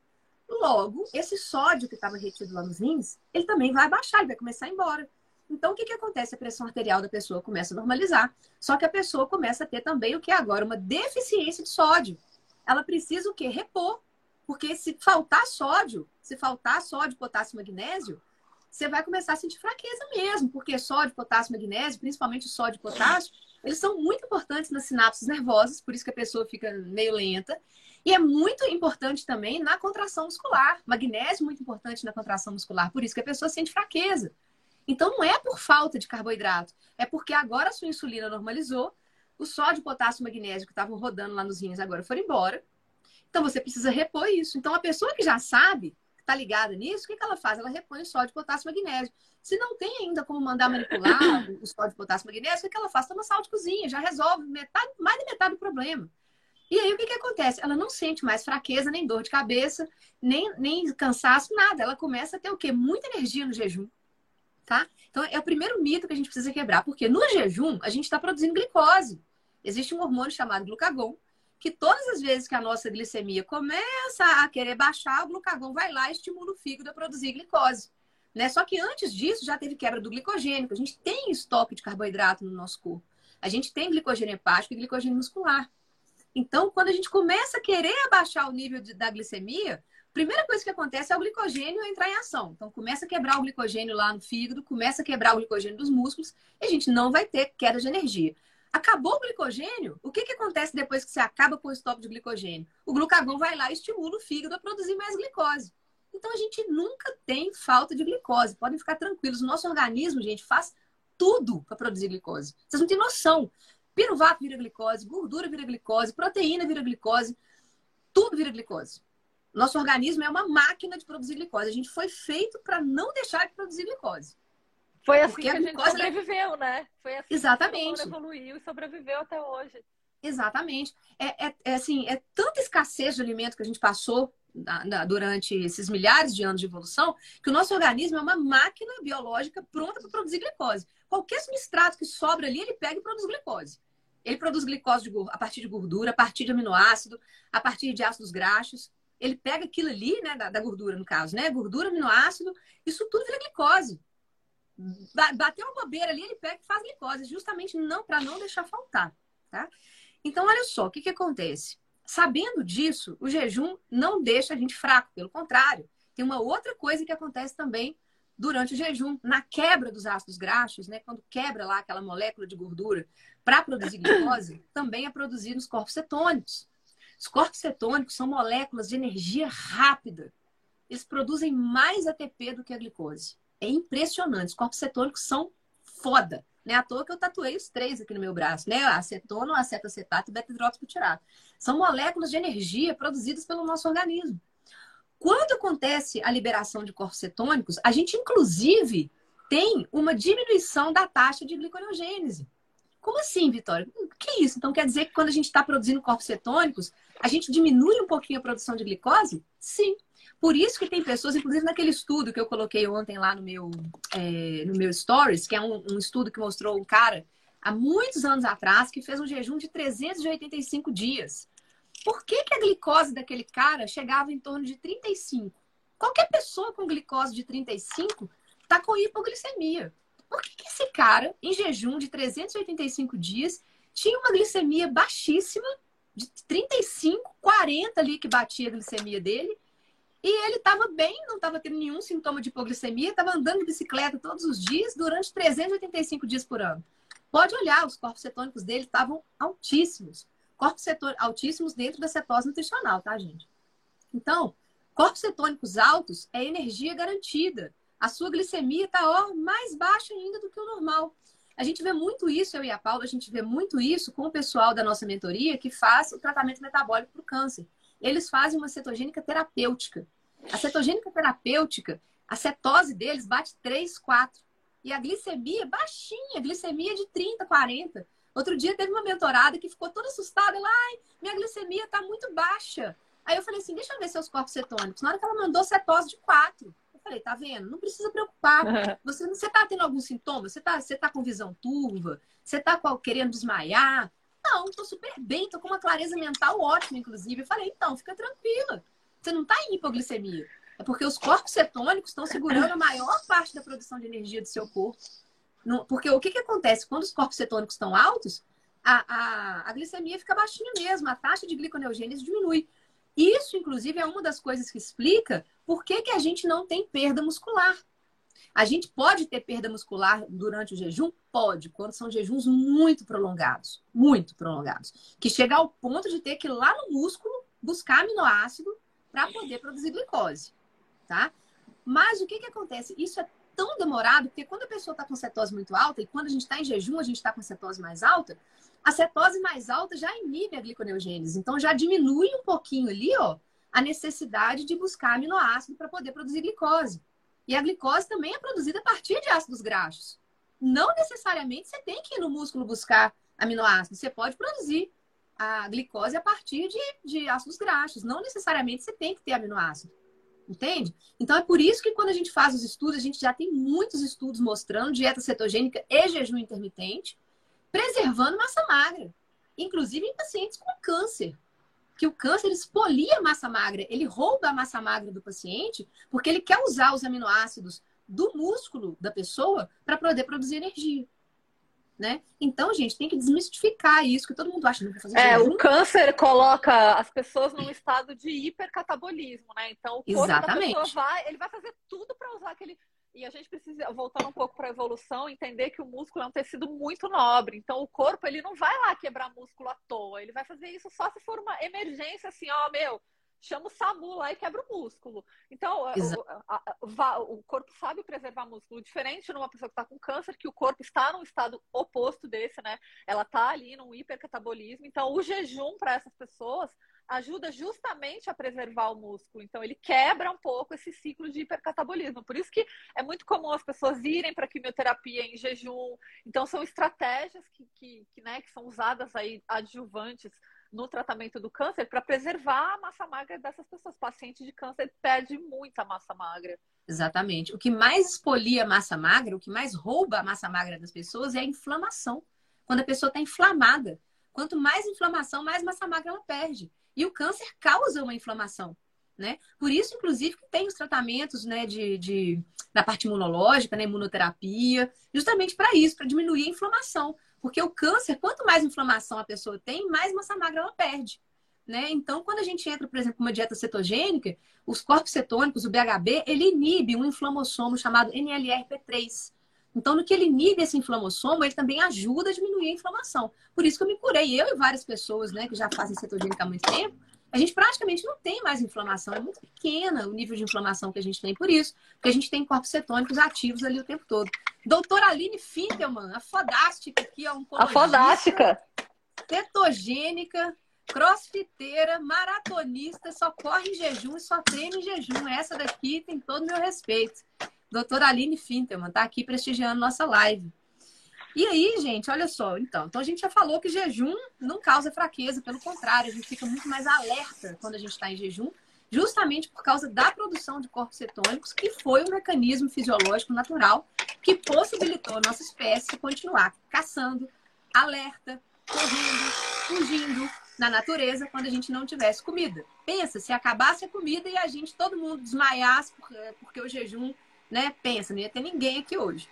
Logo, esse sódio que estava retido lá nos rins, ele também vai abaixar, ele vai começar a ir embora. Então, o que, que acontece? A pressão arterial da pessoa começa a normalizar. Só que a pessoa começa a ter também o que é agora? Uma deficiência de sódio. Ela precisa o quê? Repor porque se faltar sódio, se faltar sódio, potássio magnésio, você vai começar a sentir fraqueza mesmo, porque sódio, potássio, magnésio, principalmente o sódio e potássio, eles são muito importantes nas sinapses nervosas, por isso que a pessoa fica meio lenta. E é muito importante também na contração muscular. Magnésio é muito importante na contração muscular, por isso que a pessoa sente fraqueza. Então não é por falta de carboidrato, é porque agora a sua insulina normalizou, o sódio, potássio e magnésio que estavam rodando lá nos rins agora foram embora. Então você precisa repor isso. Então a pessoa que já sabe, que está ligada nisso, o que, que ela faz? Ela repõe o sódio, potássio e magnésio. Se não tem ainda como mandar manipular o sódio, potássio e magnésio, o que, que ela faz? Toma sal de cozinha, já resolve metade, mais de metade do problema. E aí o que, que acontece? Ela não sente mais fraqueza, nem dor de cabeça, nem, nem cansaço, nada. Ela começa a ter o quê? Muita energia no jejum tá? Então, é o primeiro mito que a gente precisa quebrar, porque no jejum a gente está produzindo glicose. Existe um hormônio chamado glucagon, que todas as vezes que a nossa glicemia começa a querer baixar, o glucagon vai lá e estimula o fígado a produzir glicose. Né? Só que antes disso já teve quebra do glicogênio, a gente tem estoque de carboidrato no nosso corpo. A gente tem glicogênio hepático e glicogênio muscular. Então, quando a gente começa a querer abaixar o nível de, da glicemia, primeira coisa que acontece é o glicogênio entrar em ação. Então, começa a quebrar o glicogênio lá no fígado, começa a quebrar o glicogênio dos músculos, e a gente não vai ter queda de energia. Acabou o glicogênio, o que, que acontece depois que você acaba com o estoque de glicogênio? O glucagon vai lá e estimula o fígado a produzir mais glicose. Então, a gente nunca tem falta de glicose. Podem ficar tranquilos. O nosso organismo, gente, faz tudo para produzir glicose. Vocês não têm noção. Piruvato vira glicose, gordura vira glicose, proteína vira glicose, tudo vira glicose. Nosso organismo é uma máquina de produzir glicose. A gente foi feito para não deixar de produzir glicose. Foi assim Porque que a, gente sobreviveu, né? Foi assim Exatamente. que evoluiu e sobreviveu até hoje. Exatamente. É, é, é, assim, é tanta escassez de alimento que a gente passou na, na, durante esses milhares de anos de evolução que o nosso organismo é uma máquina biológica pronta para produzir glicose. Qualquer substrato que sobra ali, ele pega e produz glicose. Ele produz glicose de, a partir de gordura, a partir de aminoácido, a partir de ácidos graxos ele pega aquilo ali, né, da, da, gordura, no caso, né? Gordura, aminoácido, isso tudo vira glicose. Bateu uma bobeira ali, ele pega e faz glicose, justamente não para não deixar faltar, tá? Então, olha só, o que, que acontece? Sabendo disso, o jejum não deixa a gente fraco, pelo contrário. Tem uma outra coisa que acontece também durante o jejum, na quebra dos ácidos graxos, né? Quando quebra lá aquela molécula de gordura para produzir glicose, também é produzido nos corpos cetônicos. Os corpos cetônicos são moléculas de energia rápida. Eles produzem mais ATP do que a glicose. É impressionante. Os corpos cetônicos são foda. Não é à toa que eu tatuei os três aqui no meu braço, né? Acetono, acetacetato e beta-hidroxibutirato. São moléculas de energia produzidas pelo nosso organismo. Quando acontece a liberação de corpos cetônicos, a gente inclusive tem uma diminuição da taxa de gliconeogênese. Como assim, Vitória? O que é isso? Então quer dizer que quando a gente está produzindo corpos cetônicos, a gente diminui um pouquinho a produção de glicose? Sim. Por isso que tem pessoas, inclusive naquele estudo que eu coloquei ontem lá no meu, é, no meu Stories, que é um, um estudo que mostrou um cara há muitos anos atrás que fez um jejum de 385 dias. Por que, que a glicose daquele cara chegava em torno de 35? Qualquer pessoa com glicose de 35 está com hipoglicemia. Por que, que esse cara, em jejum de 385 dias, tinha uma glicemia baixíssima de 35, 40 ali que batia a glicemia dele. E ele estava bem, não estava tendo nenhum sintoma de hipoglicemia, estava andando de bicicleta todos os dias durante 385 dias por ano. Pode olhar, os corpos cetônicos dele estavam altíssimos. Corpos cetônicos altíssimos dentro da cetose nutricional, tá, gente? Então, corpos cetônicos altos é energia garantida. A sua glicemia está mais baixa ainda do que o normal. A gente vê muito isso, eu e a Paula, a gente vê muito isso com o pessoal da nossa mentoria que faz o tratamento metabólico para o câncer. Eles fazem uma cetogênica terapêutica. A cetogênica terapêutica, a cetose deles bate 3, 4. E a glicemia baixinha, glicemia de 30, 40. Outro dia teve uma mentorada que ficou toda assustada. Ela, ai, minha glicemia está muito baixa. Aí eu falei assim, deixa eu ver seus corpos cetônicos. Na hora que ela mandou cetose de 4 falei, tá vendo? Não precisa preocupar. Você, você tá tendo algum sintoma? Você tá, você tá com visão turva? Você tá querendo desmaiar? Não, tô super bem, tô com uma clareza mental ótima, inclusive. Eu falei, então, fica tranquila. Você não tá em hipoglicemia. É porque os corpos cetônicos estão segurando a maior parte da produção de energia do seu corpo. Porque o que, que acontece? Quando os corpos cetônicos estão altos, a, a, a glicemia fica baixinha mesmo, a taxa de gliconeogênese diminui. Isso, inclusive, é uma das coisas que explica por que, que a gente não tem perda muscular. A gente pode ter perda muscular durante o jejum? Pode, quando são jejuns muito prolongados, muito prolongados, que chega ao ponto de ter que ir lá no músculo buscar aminoácido para poder produzir glicose, tá? Mas o que que acontece? Isso é tão demorado, porque quando a pessoa está com cetose muito alta, e quando a gente está em jejum, a gente está com cetose mais alta, a cetose mais alta já inibe a gliconeogênese. Então já diminui um pouquinho ali, ó, a necessidade de buscar aminoácido para poder produzir glicose. E a glicose também é produzida a partir de ácidos graxos. Não necessariamente você tem que ir no músculo buscar aminoácidos. Você pode produzir a glicose a partir de, de ácidos graxos. Não necessariamente você tem que ter aminoácido. Entende? Então é por isso que quando a gente faz os estudos, a gente já tem muitos estudos mostrando dieta cetogênica e jejum intermitente, preservando massa magra, inclusive em pacientes com câncer. Que o câncer expolia a massa magra, ele rouba a massa magra do paciente, porque ele quer usar os aminoácidos do músculo da pessoa para poder produzir energia né? Então, gente, tem que desmistificar isso, que todo mundo acha que vai fazer É, o câncer coloca as pessoas num estado de hipercatabolismo, né? Então, o corpo Exatamente. da pessoa vai, ele vai fazer tudo para usar aquele e a gente precisa, voltando um pouco para a evolução, entender que o músculo é um tecido muito nobre. Então, o corpo, ele não vai lá quebrar músculo à toa. Ele vai fazer isso só se for uma emergência, assim, ó, meu, chama o SAMU lá e quebra o músculo. Então, o, a, o, corpo sabe preservar músculo, diferente numa pessoa que está com câncer, que o corpo está num estado oposto desse, né? Ela está ali num hipercatabolismo. Então, o jejum para essas pessoas ajuda justamente a preservar o músculo. Então, ele quebra um pouco esse ciclo de hipercatabolismo. Por isso que é muito comum as pessoas irem para quimioterapia em jejum. Então, são estratégias que, que, que, né, que são usadas aí adjuvantes no tratamento do câncer para preservar a massa magra dessas pessoas. Paciente de câncer perde muita massa magra. Exatamente. O que mais expolia a massa magra, o que mais rouba a massa magra das pessoas é a inflamação. Quando a pessoa está inflamada. Quanto mais inflamação, mais massa magra ela perde. E o câncer causa uma inflamação. Né? Por isso, inclusive, que tem os tratamentos né, de, de, da parte imunológica, né, imunoterapia, justamente para isso, para diminuir a inflamação. Porque o câncer, quanto mais inflamação a pessoa tem, mais massa magra ela perde. Né? Então, quando a gente entra, por exemplo, uma dieta cetogênica, os corpos cetônicos, o BHB, ele inibe um inflamossomo chamado NLRP3. Então, no que ele inibe esse inflamossomo, ele também ajuda a diminuir a inflamação. Por isso que eu me curei. Eu e várias pessoas né, que já fazem cetogênica há muito tempo, a gente praticamente não tem mais inflamação, é muito pequena o nível de inflamação que a gente tem por isso, porque a gente tem corpos cetônicos ativos ali o tempo todo. Doutora Aline Fintelman, a fodástica aqui, ó, um A fodástica! Cetogênica, crossfiteira, maratonista, só corre em jejum e só treina em jejum. Essa daqui tem todo o meu respeito. Doutora Aline Fintelman, tá aqui prestigiando nossa live. E aí, gente, olha só, então, então a gente já falou que jejum não causa fraqueza, pelo contrário, a gente fica muito mais alerta quando a gente está em jejum, justamente por causa da produção de corpos cetônicos, que foi um mecanismo fisiológico natural que possibilitou a nossa espécie continuar caçando, alerta, correndo, fugindo na natureza quando a gente não tivesse comida. Pensa, se acabasse a comida e a gente, todo mundo desmaiasse porque o jejum, né? Pensa, não ia ter ninguém aqui hoje.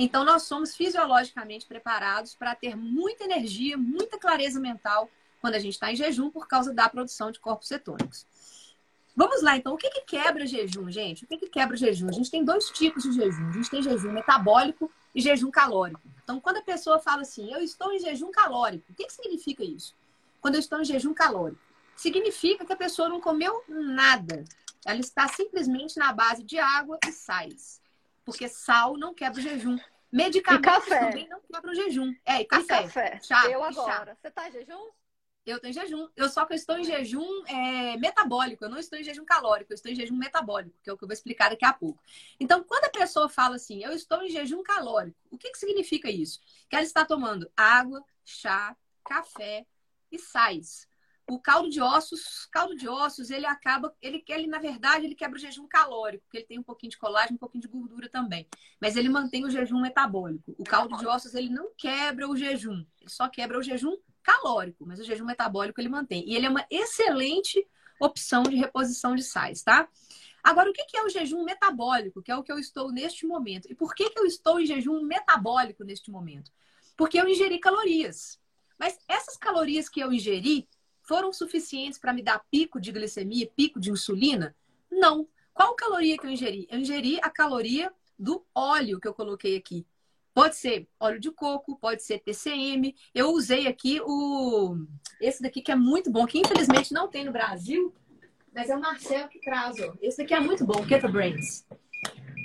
Então, nós somos fisiologicamente preparados para ter muita energia, muita clareza mental quando a gente está em jejum por causa da produção de corpos cetônicos. Vamos lá, então. O que, que quebra jejum, gente? O que, que quebra jejum? A gente tem dois tipos de jejum. A gente tem jejum metabólico e jejum calórico. Então, quando a pessoa fala assim, eu estou em jejum calórico, o que, que significa isso? Quando eu estou em jejum calórico? Significa que a pessoa não comeu nada. Ela está simplesmente na base de água e sais porque sal não quebra o jejum. Medicamentos também não quebram o jejum. É, e café. E café. Chá, eu agora. Chá. Você tá em jejum? Eu estou em jejum. Eu só que eu estou em jejum é, metabólico. Eu não estou em jejum calórico. Eu estou em jejum metabólico, que é o que eu vou explicar daqui a pouco. Então, quando a pessoa fala assim, eu estou em jejum calórico, o que, que significa isso? Que ela está tomando água, chá, café e sais o caldo de ossos, caldo de ossos, ele acaba, ele, ele na verdade, ele quebra o jejum calórico, porque ele tem um pouquinho de colágeno, um pouquinho de gordura também. Mas ele mantém o jejum metabólico. O caldo de ossos, ele não quebra o jejum, ele só quebra o jejum calórico, mas o jejum metabólico ele mantém. E ele é uma excelente opção de reposição de sais, tá? Agora, o que é o jejum metabólico, que é o que eu estou neste momento? E por que, que eu estou em jejum metabólico neste momento? Porque eu ingeri calorias. Mas essas calorias que eu ingeri, foram suficientes para me dar pico de glicemia, pico de insulina? Não. Qual caloria que eu ingeri? Eu ingeri a caloria do óleo que eu coloquei aqui. Pode ser óleo de coco, pode ser TCM. Eu usei aqui o esse daqui que é muito bom, que infelizmente não tem no Brasil, mas é o Marcelo que traz, ó. Esse daqui é muito bom, Keto Brains.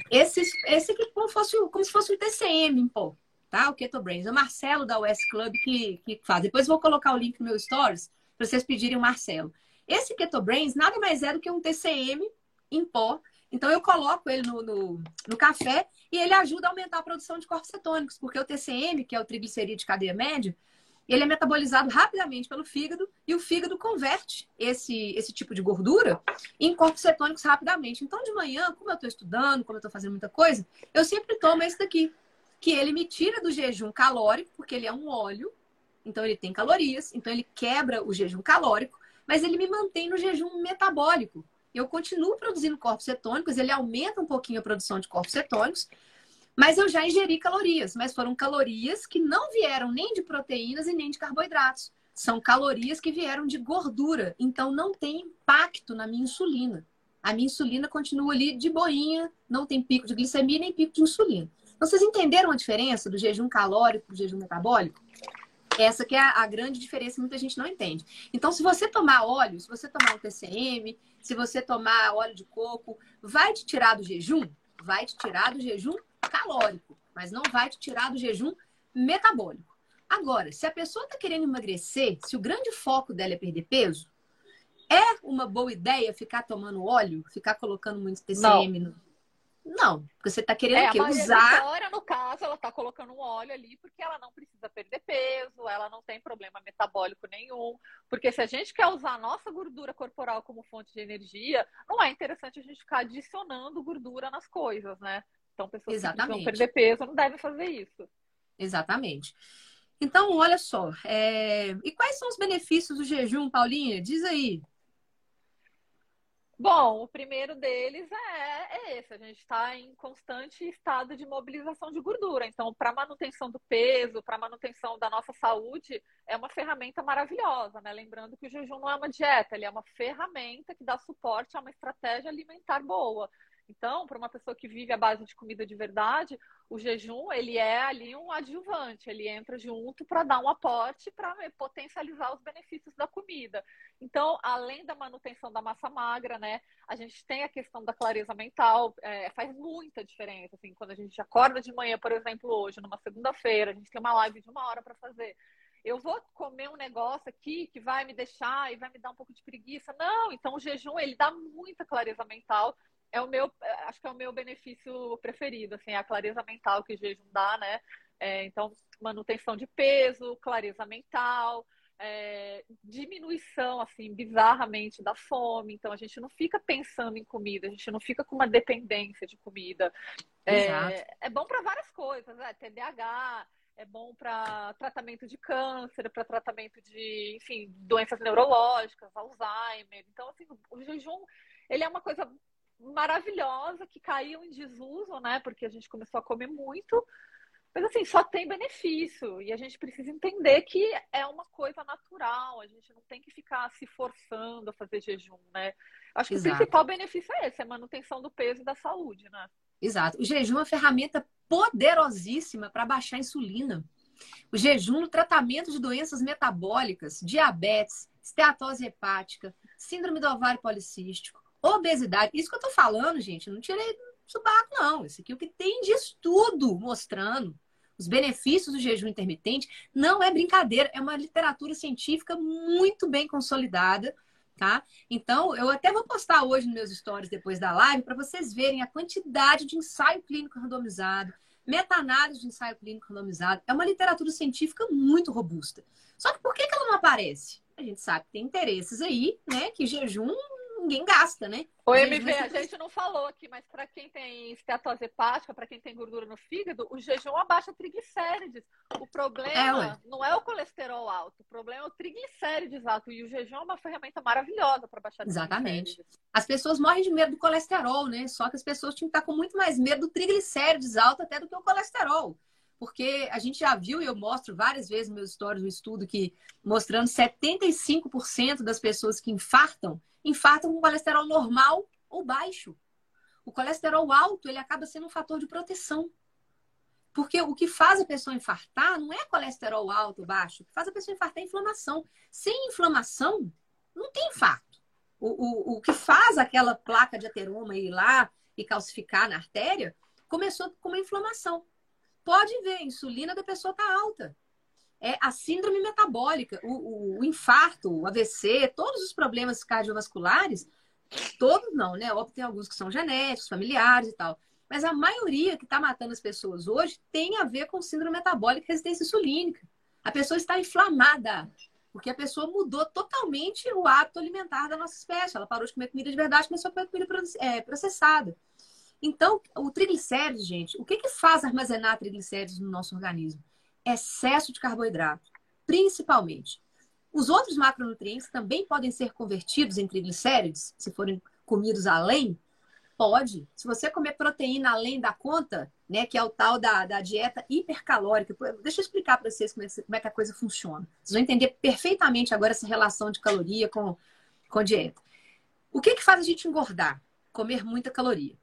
Esse, esse aqui como, fosse, como se fosse um TCM pó, tá? O Keto Brains. É o Marcelo da West Club que, que faz. Depois vou colocar o link no meu stories para vocês pedirem o Marcelo. Esse Keto Brains nada mais é do que um TCM em pó então, eu coloco ele no, no, no, café e ele ajuda a aumentar a produção de corpos cetônicos, porque o TCM, que é o triglicerídeo de cadeia média, ele é metabolizado rapidamente pelo fígado e o fígado converte esse, esse tipo de gordura em corpos cetônicos rapidamente. Então, de manhã, como eu estou estudando, como eu estou fazendo muita coisa, eu sempre tomo esse daqui, que ele me tira do jejum calórico, porque ele é um óleo, então ele tem calorias, então ele quebra o jejum calórico, mas ele me mantém no jejum metabólico eu continuo produzindo corpos cetônicos, ele aumenta um pouquinho a produção de corpos cetônicos, mas eu já ingeri calorias, mas foram calorias que não vieram nem de proteínas e nem de carboidratos. São calorias que vieram de gordura, então não tem impacto na minha insulina. A minha insulina continua ali de boinha, não tem pico de glicemia nem pico de insulina. Então, vocês entenderam a diferença do jejum calórico para o jejum metabólico? Essa que é a, a grande diferença que muita gente não entende. Então, se você tomar óleo, se você tomar um TCM, se você tomar óleo de coco, vai te tirar do jejum? Vai te tirar do jejum calórico, mas não vai te tirar do jejum metabólico. Agora, se a pessoa está querendo emagrecer, se o grande foco dela é perder peso, é uma boa ideia ficar tomando óleo, ficar colocando muito TCM não. no, não, porque você está querendo é, que usar. Agora, no caso, ela está colocando um óleo ali porque ela não precisa perder peso, ela não tem problema metabólico nenhum. Porque se a gente quer usar a nossa gordura corporal como fonte de energia, não é interessante a gente ficar adicionando gordura nas coisas, né? Então, pessoas Exatamente. que precisam perder peso não devem fazer isso. Exatamente. Então, olha só. É... E quais são os benefícios do jejum, Paulinha? Diz aí. Bom, o primeiro deles é, é esse: a gente está em constante estado de mobilização de gordura. Então, para manutenção do peso, para manutenção da nossa saúde, é uma ferramenta maravilhosa, né? Lembrando que o jejum não é uma dieta, ele é uma ferramenta que dá suporte a uma estratégia alimentar boa. Então, para uma pessoa que vive à base de comida de verdade, o jejum ele é ali um adjuvante, ele entra junto para dar um aporte para potencializar os benefícios da comida. Então, além da manutenção da massa magra, né, a gente tem a questão da clareza mental, é, faz muita diferença. Assim, quando a gente acorda de manhã, por exemplo, hoje, numa segunda-feira, a gente tem uma live de uma hora para fazer eu vou comer um negócio aqui que vai me deixar e vai me dar um pouco de preguiça. Não, então o jejum ele dá muita clareza mental é o meu, acho que é o meu benefício preferido, assim, a clareza mental que o jejum dá, né? É, então, manutenção de peso, clareza mental, é, diminuição, assim, bizarramente da fome. Então, a gente não fica pensando em comida, a gente não fica com uma dependência de comida. É, é bom para várias coisas, né? TDAH, é bom para tratamento de câncer, para tratamento de, enfim, doenças neurológicas, Alzheimer. Então, assim, o jejum, ele é uma coisa maravilhosa que caiu em desuso, né? Porque a gente começou a comer muito. Mas assim, só tem benefício. E a gente precisa entender que é uma coisa natural. A gente não tem que ficar se forçando a fazer jejum, né? Acho que Exato. o principal benefício é esse, é a manutenção do peso e da saúde, né? Exato. O jejum é uma ferramenta poderosíssima para baixar a insulina. O jejum no tratamento de doenças metabólicas, diabetes, esteatose hepática, síndrome do ovário policístico, Obesidade. Isso que eu tô falando, gente, não tirei do subaco, não. Isso aqui é o que tem de estudo mostrando os benefícios do jejum intermitente. Não é brincadeira, é uma literatura científica muito bem consolidada, tá? Então, eu até vou postar hoje nos meus stories depois da live para vocês verem a quantidade de ensaio clínico randomizado, meta-análise de ensaio clínico randomizado. É uma literatura científica muito robusta. Só que por que, que ela não aparece? A gente sabe que tem interesses aí, né? Que jejum ninguém gasta, né? O MV, a gente não falou aqui, mas para quem tem esteatose hepática, para quem tem gordura no fígado, o jejum abaixa triglicérides. O problema é, não é o colesterol alto, o problema é o triglicérides alto. E o jejum é uma ferramenta maravilhosa para baixar Exatamente. As pessoas morrem de medo do colesterol, né? Só que as pessoas tinham que estar com muito mais medo do triglicérides alto até do que o colesterol porque a gente já viu, e eu mostro várias vezes nos meus stories um estudo que mostrando 75% das pessoas que infartam, infartam com colesterol normal ou baixo. O colesterol alto, ele acaba sendo um fator de proteção. Porque o que faz a pessoa infartar não é colesterol alto ou baixo. O que faz a pessoa infartar é inflamação. Sem inflamação, não tem infarto. O, o, o que faz aquela placa de ateroma ir lá e calcificar na artéria começou com uma inflamação. Pode ver, a insulina da pessoa está alta. É a síndrome metabólica, o, o, o, infarto, o AVC, todos os problemas cardiovasculares, todos não, né? Óbvio, tem alguns que são genéticos, familiares e tal. Mas a maioria que está matando as pessoas hoje tem a ver com síndrome metabólica e resistência insulínica. A pessoa está inflamada, porque a pessoa mudou totalmente o hábito alimentar da nossa espécie. Ela parou de comer comida de verdade, começou a comer comida é, processada. Então, o triglicérides, gente, o que, que faz armazenar triglicérides no nosso organismo? Excesso de carboidrato, principalmente. Os outros macronutrientes também podem ser convertidos em triglicérides, se forem comidos além, Pode. Se você comer proteína além da conta, né, que é o tal da, da dieta hipercalórica, deixa eu explicar para vocês como é, como é, que a coisa funciona. Vocês vão entender perfeitamente agora essa relação de caloria com, com dieta. O que, que faz a gente engordar? Comer muita caloria.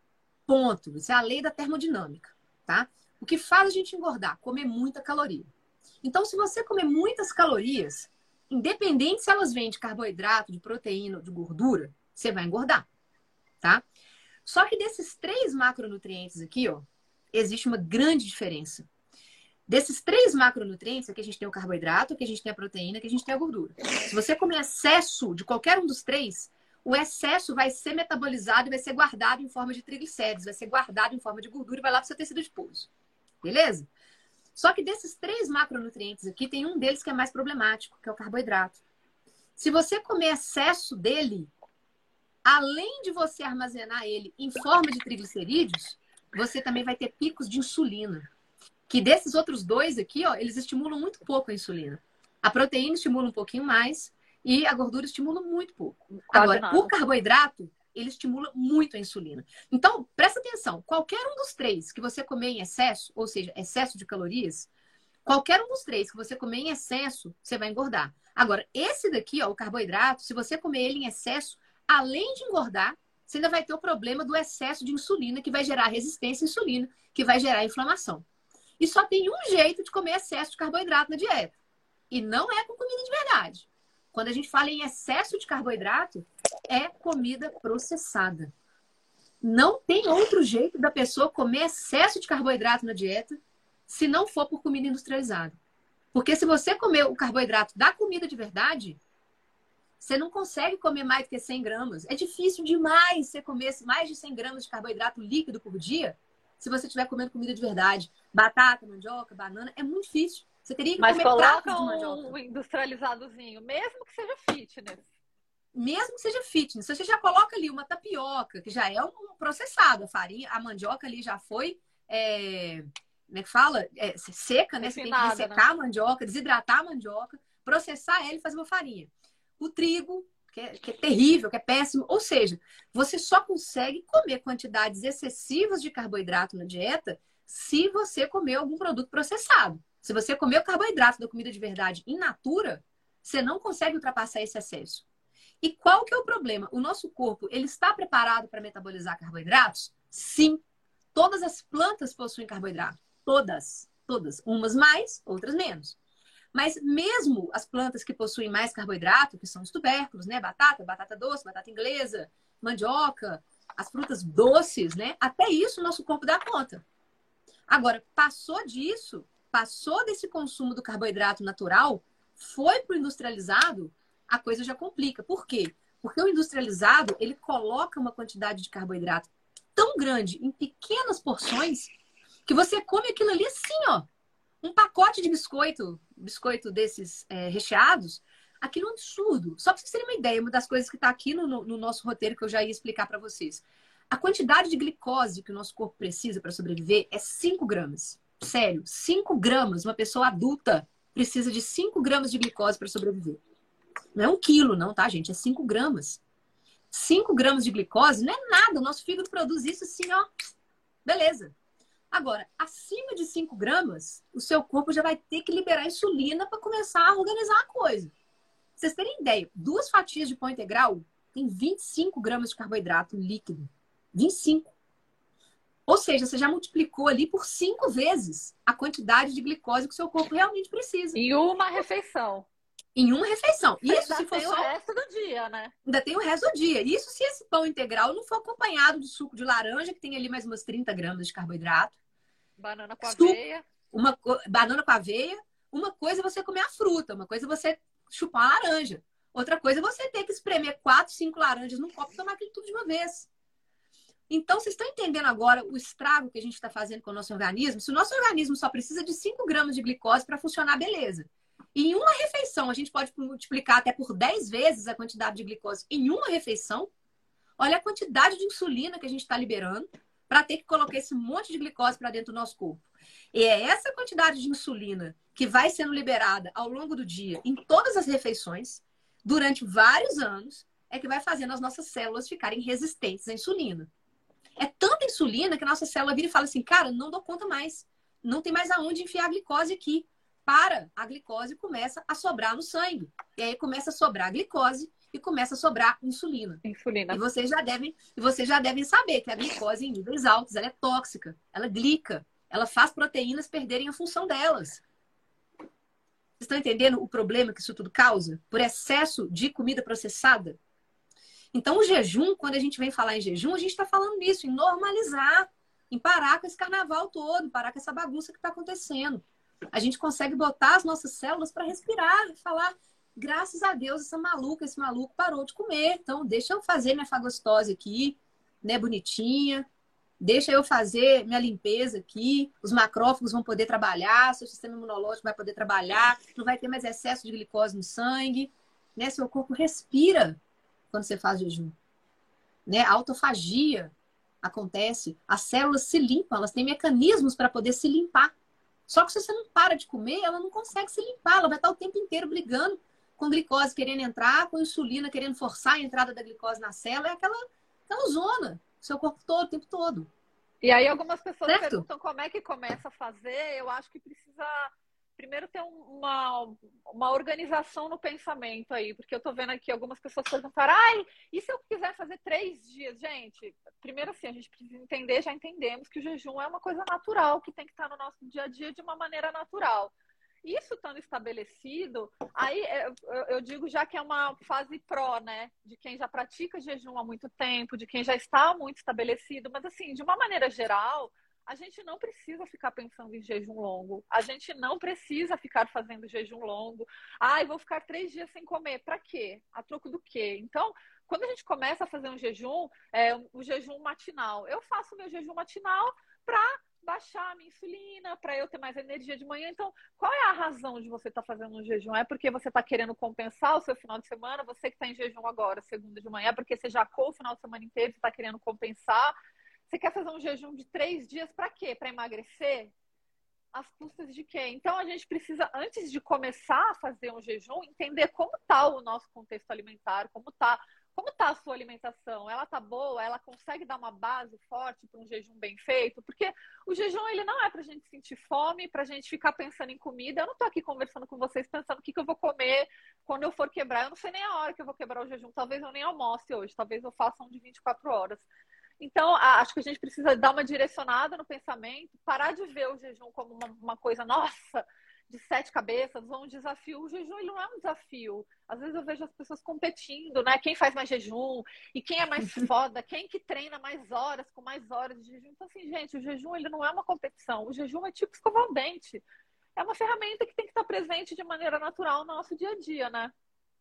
Ponto. Isso é a lei da termodinâmica, tá? O que faz a gente engordar? Comer muita caloria. Então, se você comer muitas calorias, independente se elas vêm de carboidrato, de proteína ou de gordura, você vai engordar, tá? Só que desses três macronutrientes aqui, ó, existe uma grande diferença. Desses três macronutrientes, aqui a gente tem o carboidrato, aqui a gente tem a proteína, aqui a gente tem a gordura. Se você comer excesso de qualquer um dos três, o excesso vai ser metabolizado e vai ser guardado em forma de triglicéridos, vai ser guardado em forma de gordura e vai lá para o seu tecido adiposo. Beleza? Só que desses três macronutrientes aqui, tem um deles que é mais problemático, que é o carboidrato. Se você comer excesso dele, além de você armazenar ele em forma de triglicerídeos, você também vai ter picos de insulina. Que desses outros dois aqui, ó, eles estimulam muito pouco a insulina. A proteína estimula um pouquinho mais e a gordura estimula muito pouco. Quase Agora, nada. o carboidrato, ele estimula muito a insulina. Então, presta atenção, qualquer um dos três que você comer em excesso, ou seja, excesso de calorias, qualquer um dos três que você comer em excesso, você vai engordar. Agora, esse daqui, ó, o carboidrato, se você comer ele em excesso, além de engordar, você ainda vai ter o problema do excesso de insulina, que vai gerar resistência à insulina, que vai gerar inflamação. E só tem um jeito de comer excesso de carboidrato na dieta. E não é com comida de verdade. Quando a gente fala em excesso de carboidrato, é comida processada. Não tem outro jeito da pessoa comer excesso de carboidrato na dieta se não for por comida industrializada. Porque se você comer o carboidrato da comida de verdade, você não consegue comer mais do que 100 gramas. É difícil demais você comer mais de 100 gramas de carboidrato líquido por dia se você estiver comendo comida de verdade. Batata, mandioca, banana, é muito difícil. Você teria que Mas comer coloca um industrializadozinho, mesmo que seja fitness. Mesmo que seja fitness. Você já coloca ali uma tapioca, que já é um processado. A farinha, a mandioca ali já foi... É... Como é que fala? É, seca, né? Você tem que ressecar né? a mandioca, desidratar a mandioca, processar ela e fazer uma farinha o trigo, que é, que é, terrível, que é péssimo. Ou seja, você só consegue comer quantidades excessivas de carboidrato na dieta se você comer algum produto processado. Se você comer o carboidrato da comida de verdade in natura, você não consegue ultrapassar esse excesso. E qual que é o problema? O nosso corpo, ele está preparado para metabolizar carboidratos? Sim. Todas as plantas possuem carboidrato. Todas. Todas. Umas mais, outras menos. Mas mesmo as plantas que possuem mais carboidrato, que são os tubérculos, né? Batata, batata doce, batata inglesa, mandioca, as frutas doces, né? Até isso o nosso corpo dá conta. Agora, passou disso, passou desse consumo do carboidrato natural, foi para o industrializado, a coisa já complica. Por quê? Porque o industrializado, ele coloca uma quantidade de carboidrato tão grande em pequenas porções que você come aquilo ali assim, ó, um pacote de biscoito, biscoito desses é, recheados, aquilo é um absurdo. Só para vocês terem uma ideia, uma das coisas que está aqui no, no, nosso roteiro que eu já ia explicar para vocês. A quantidade de glicose que o nosso corpo precisa para sobreviver é 5 gramas. Sério, 5 gramas. Uma pessoa adulta precisa de 5 gramas de glicose para sobreviver. Não é um quilo, não, tá, gente? É 5 gramas. 5 gramas de glicose não é nada. O nosso fígado produz isso assim, ó. Beleza. Agora, acima de 5 gramas, o seu corpo já vai ter que liberar insulina para começar a organizar a coisa. Pra vocês terem ideia, duas fatias de pão integral tem 25 gramas de carboidrato líquido. 25. Ou seja, você já multiplicou ali por cinco vezes a quantidade de glicose que o seu corpo realmente precisa. Em uma refeição. Em uma refeição. Isso se for tem só... o resto do dia, né? Ainda tem o resto do dia. Isso se esse pão integral não for acompanhado de suco de laranja, que tem ali mais umas 30 gramas de carboidrato. Banana com suco, aveia. Uma banana com aveia. Uma coisa é você comer a fruta, uma coisa é você chupar uma laranja. Outra coisa é você ter que espremer quatro, cinco laranjas num copo e tomar aquilo tudo de uma vez. Então, vocês estão entendendo agora o estrago que a gente está fazendo com o nosso organismo? Se o nosso organismo só precisa de 5 gramas de glicose para funcionar, beleza. Em uma refeição, a gente pode multiplicar até por 10 vezes a quantidade de glicose em uma refeição. Olha a quantidade de insulina que a gente está liberando para ter que colocar esse monte de glicose para dentro do nosso corpo. E é essa quantidade de insulina que vai sendo liberada ao longo do dia, em todas as refeições, durante vários anos, é que vai fazendo as nossas células ficarem resistentes à insulina. É tanta insulina que a nossa célula vira e fala assim, cara, não dou conta mais. Não tem mais aonde enfiar a glicose aqui. Para, a glicose começa a sobrar no sangue. E aí começa a sobrar a glicose e começa a sobrar insulina. Insulina. E vocês já devem, e vocês já devem saber que a glicose em níveis altos, ela é tóxica, ela glica, ela faz proteínas perderem a função delas. Vocês estão entendendo o problema que isso tudo causa? Por excesso de comida processada? Então, o jejum, quando a gente vem falar em jejum, a gente está falando nisso, em normalizar, em parar com esse carnaval todo, parar com essa bagunça que está acontecendo. A gente consegue botar as nossas células para respirar e falar: graças a Deus, essa maluca, esse maluco parou de comer. Então, deixa eu fazer minha fagostose aqui, né, bonitinha. Deixa eu fazer minha limpeza aqui. Os macrófagos vão poder trabalhar, seu sistema imunológico vai poder trabalhar, não vai ter mais excesso de glicose no sangue, né? Seu corpo respira quando você faz jejum. Né? A autofagia acontece, as células se limpam, elas têm mecanismos para poder se limpar. Só que se você não para de comer, ela não consegue se limpar, ela vai estar o tempo inteiro brigando com glicose querendo entrar, com insulina querendo forçar a entrada da glicose na célula, é aquela, aquela zona, seu corpo todo, o tempo todo. E aí algumas pessoas certo? perguntam como é que começa a fazer, eu acho que precisa primeiro ter uma, uma organização no pensamento aí, porque eu tô vendo aqui algumas pessoas perguntaram, ai, e se eu quiser fazer três dias? Gente, primeiro assim, a gente precisa entender, já entendemos que o jejum é uma coisa natural, que tem que estar no nosso dia a dia de uma maneira natural. Isso estando estabelecido, aí é, eu digo já que é uma fase pró, né? De quem já pratica jejum há muito tempo, de quem já está muito estabelecido, mas assim, de uma maneira geral, a gente não precisa ficar pensando em jejum longo. A gente não precisa ficar fazendo jejum longo. Ai, ah, vou ficar três dias sem comer. Para quê? A troco do quê? Então, quando a gente começa a fazer um jejum, é, um jejum matinal, eu faço meu jejum matinal para baixar a minha insulina, para eu ter mais energia de manhã. Então, qual é a razão de você estar tá fazendo um jejum? É porque você está querendo compensar o seu final de semana? Você que está em jejum agora, segunda de manhã, é porque você já com o final de semana inteiro, você está querendo compensar você quer fazer um jejum de três dias para quê? Para emagrecer? As custas de quê? Então a gente precisa, antes de começar a fazer um jejum, entender como está o nosso contexto alimentar, como está como tá a sua alimentação? Ela tá boa? Ela consegue dar uma base forte para um jejum bem feito? Porque o jejum ele não é para a gente sentir fome, para a gente ficar pensando em comida. Eu não estou aqui conversando com vocês pensando o que, que eu vou comer quando eu for quebrar. Eu não sei nem a hora que eu vou quebrar o jejum. Talvez eu nem almoce hoje. Talvez eu faça um de 24 horas. Então, acho que a gente precisa dar uma direcionada no pensamento, parar de ver o jejum como uma, uma coisa, nossa, de sete cabeças, ou um desafio. O jejum ele não é um desafio. Às vezes eu vejo as pessoas competindo, né? Quem faz mais jejum e quem é mais foda, quem que treina mais horas, com mais horas de jejum. Então, assim, gente, o jejum ele não é uma competição. O jejum é tipo escovar o dente. É uma ferramenta que tem que estar presente de maneira natural no nosso dia a dia, né?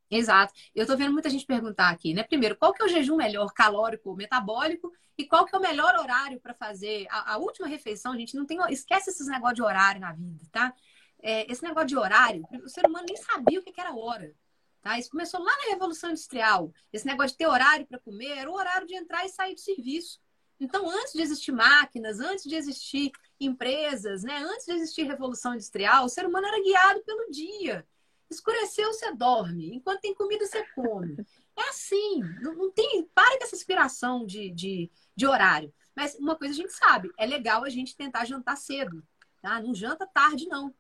Exato. Eu estou vendo muita gente perguntar aqui, né? Primeiro, qual que é o jejum melhor, calórico ou metabólico? E qual que é o melhor horário para fazer a, a, última refeição? A gente não tem. Esquece esses negócios de horário na vida, tá? É, esse negócio de horário, o ser humano nem sabia o que, que era hora. Tá? Isso começou lá na Revolução Industrial. Esse negócio de ter horário para comer era o horário de entrar e sair do serviço. Então, antes de existir máquinas, antes de existir empresas, né? antes de existir Revolução Industrial, o ser humano era guiado pelo dia. Escureceu, você dorme. Enquanto tem comida, você come. É assim. Não, não tem. Para com essa aspiração de, de, de horário. Mas uma coisa a gente sabe: é legal a gente tentar jantar cedo. Tá? Não janta tarde, não.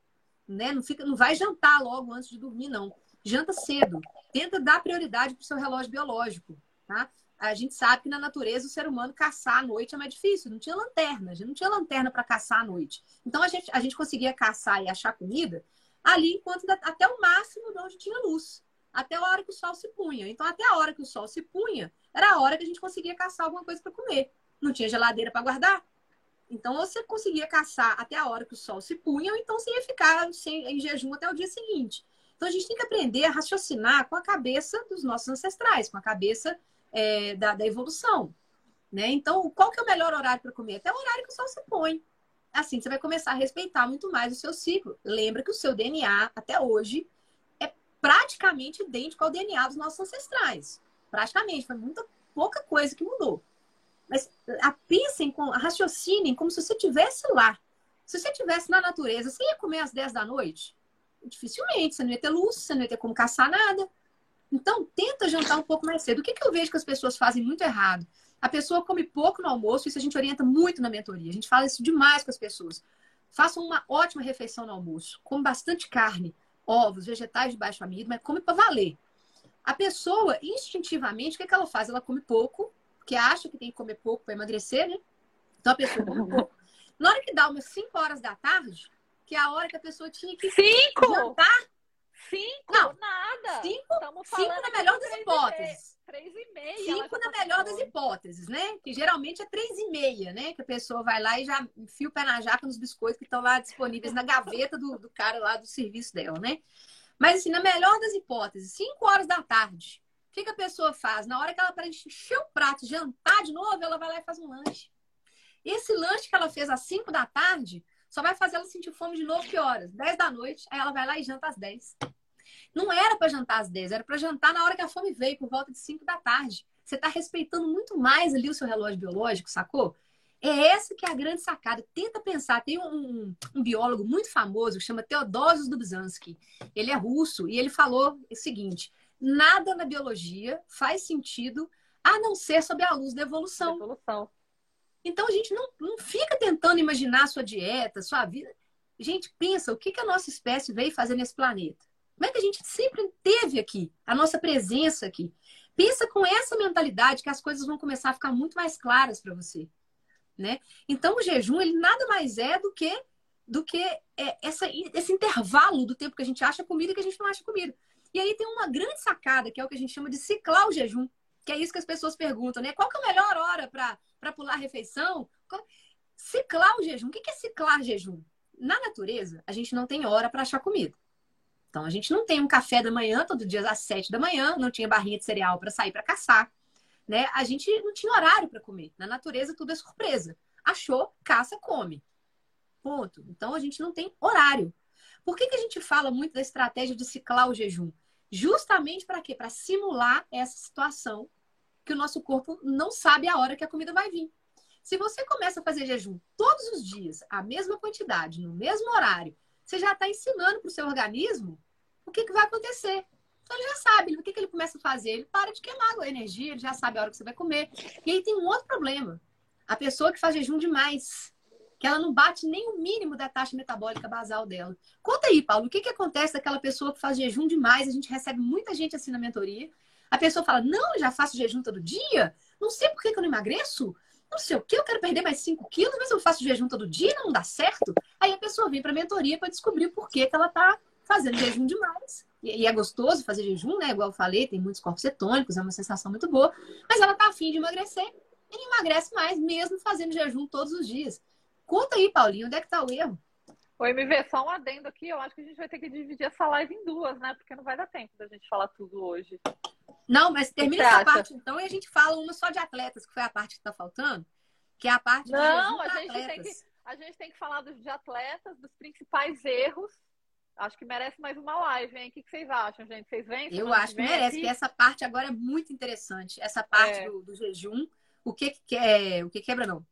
Né? Não, fica, não vai jantar logo antes de dormir, não. Janta cedo. Tenta dar prioridade para o seu relógio biológico. Tá? a gente sabe que na natureza o ser humano caçar à noite é mais difícil. Não tinha lanterna, a gente não tinha lanterna para caçar à noite. Então a gente, a gente conseguia caçar e achar comida ali enquanto até o máximo de onde tinha luz, até a hora que o sol se punha. Então até a hora que o sol se punha, era a hora que a gente conseguia caçar alguma coisa para comer. Não tinha geladeira para guardar. Então você conseguia caçar até a hora que o sol se punha, ou então você ia ficar sem, em jejum até o dia seguinte. Então a gente tem que aprender a raciocinar com a cabeça dos nossos ancestrais, com a cabeça é, da, da, evolução. Né? Então, qual que é o melhor horário para comer? Até o horário que o sol se põe. Assim, você vai começar a respeitar muito mais o seu ciclo. Lembra que o seu DNA, até hoje, é praticamente idêntico ao DNA dos nossos ancestrais. Praticamente, foi muita pouca coisa que mudou. Mas a, pensem, a raciocinem como se você estivesse lá. Se você estivesse na natureza, você ia comer às 10 da noite? Dificilmente, você não ia ter luz, você não ia ter como caçar nada. Então, tenta jantar um pouco mais cedo. O que, que eu vejo que as pessoas fazem muito errado? A pessoa come pouco no almoço, isso a gente orienta muito na mentoria. A gente fala isso demais com as pessoas. Façam uma ótima refeição no almoço. Come bastante carne, ovos, vegetais de baixo amido, mas come para valer. A pessoa, instintivamente, o que, que ela faz? Ela come pouco, porque acha que tem que comer pouco para emagrecer, né? Então a pessoa come pouco. Na hora que dá umas 5 horas da tarde, que é a hora que a pessoa tinha que cinco? jantar, Cinco? Não, nada. Cinco, cinco na melhor das hipóteses. Melhor das hipóteses, né? Que geralmente é três e meia, né? Que a pessoa vai lá e já enfia o pé na jaca nos biscoitos que estão lá disponíveis na gaveta do, do cara lá do serviço dela, né? Mas assim, na melhor das hipóteses, cinco horas da tarde, o que, que a pessoa faz? Na hora que ela para encher o prato, jantar de novo, ela vai lá e faz um lanche. Esse lanche que ela fez às cinco da tarde só vai fazer ela sentir fome de novo que horas? 10 da noite, aí ela vai lá e janta às 10. Não era para jantar às 10, era para jantar na hora que a fome veio, por volta de 5 da tarde. Você está respeitando muito mais ali o seu relógio biológico, sacou? É essa que é a grande sacada. Tenta pensar. Tem um, um biólogo muito famoso que chama Teodosius Dubzhansky. Ele é russo e ele falou o seguinte: nada na biologia faz sentido a não ser sob a luz da evolução. evolução. Então a gente não, não fica tentando imaginar sua dieta, sua vida. Gente, pensa o que, que a nossa espécie veio fazer nesse planeta. Como é que a gente sempre teve aqui, a nossa presença aqui. Pensa com essa mentalidade que as coisas vão começar a ficar muito mais claras para você. Né? Então o jejum ele nada mais é do que do que é, essa, esse intervalo do tempo que a gente acha comida e que a gente não acha comida. E aí tem uma grande sacada, que é o que a gente chama de ciclar o jejum. Que é isso que as pessoas perguntam, né? Qual que é a melhor hora para pular a refeição? Ciclar o jejum. O que é ciclar jejum? Na natureza, a gente não tem hora para achar comida. Então, a gente não tem um café da manhã todo dia às sete da manhã, não tinha barrinha de cereal para sair para caçar. Né? A gente não tinha horário para comer. Na natureza, tudo é surpresa. Achou, caça, come. Ponto. Então, a gente não tem horário. Por que, que a gente fala muito da estratégia de ciclar o jejum? Justamente para quê? Para simular essa situação que o nosso corpo não sabe a hora que a comida vai vir. Se você começa a fazer jejum todos os dias, a mesma quantidade, no mesmo horário, você já está ensinando para o seu organismo o que, que vai acontecer. Então ele já sabe o que, que ele começa a fazer. Ele para de queimar a energia, ele já sabe a hora que você vai comer. E aí tem um outro problema. A pessoa que faz jejum demais, que ela não bate nem o mínimo da taxa metabólica basal dela. Conta aí, Paulo, o que, que acontece daquela pessoa que faz jejum demais? A gente recebe muita gente assim na mentoria. A pessoa fala: Não, já faço jejum todo dia, não sei por que, que eu não emagreço. Não sei o que, eu quero perder mais 5 quilos, mas eu faço jejum todo dia não dá certo. Aí a pessoa vem para a mentoria para descobrir por que, que ela está fazendo jejum demais. E, é gostoso fazer jejum, né? Igual eu falei, tem muitos corpos cetônicos, é uma sensação muito boa. Mas ela tá afim de emagrecer e emagrece mais, mesmo fazendo jejum todos os dias. Conta aí, Paulinho, onde é que tá o erro? O MV, só um adendo aqui, eu acho que a gente vai ter que dividir essa live em duas, né? Porque não vai dar tempo da gente falar tudo hoje. Não, mas termina essa acha? parte então e a gente fala uma só de atletas, que foi a parte que está faltando, que é a parte Não, a gente, tem que, a gente tem que falar dos, de atletas, dos principais erros. Acho que merece mais uma live, hein? O que, que vocês acham, gente? Vocês vêm? Eu acho que merece, porque essa parte agora é muito interessante. Essa parte é. do, do, jejum, o que, que é, o que quebra não.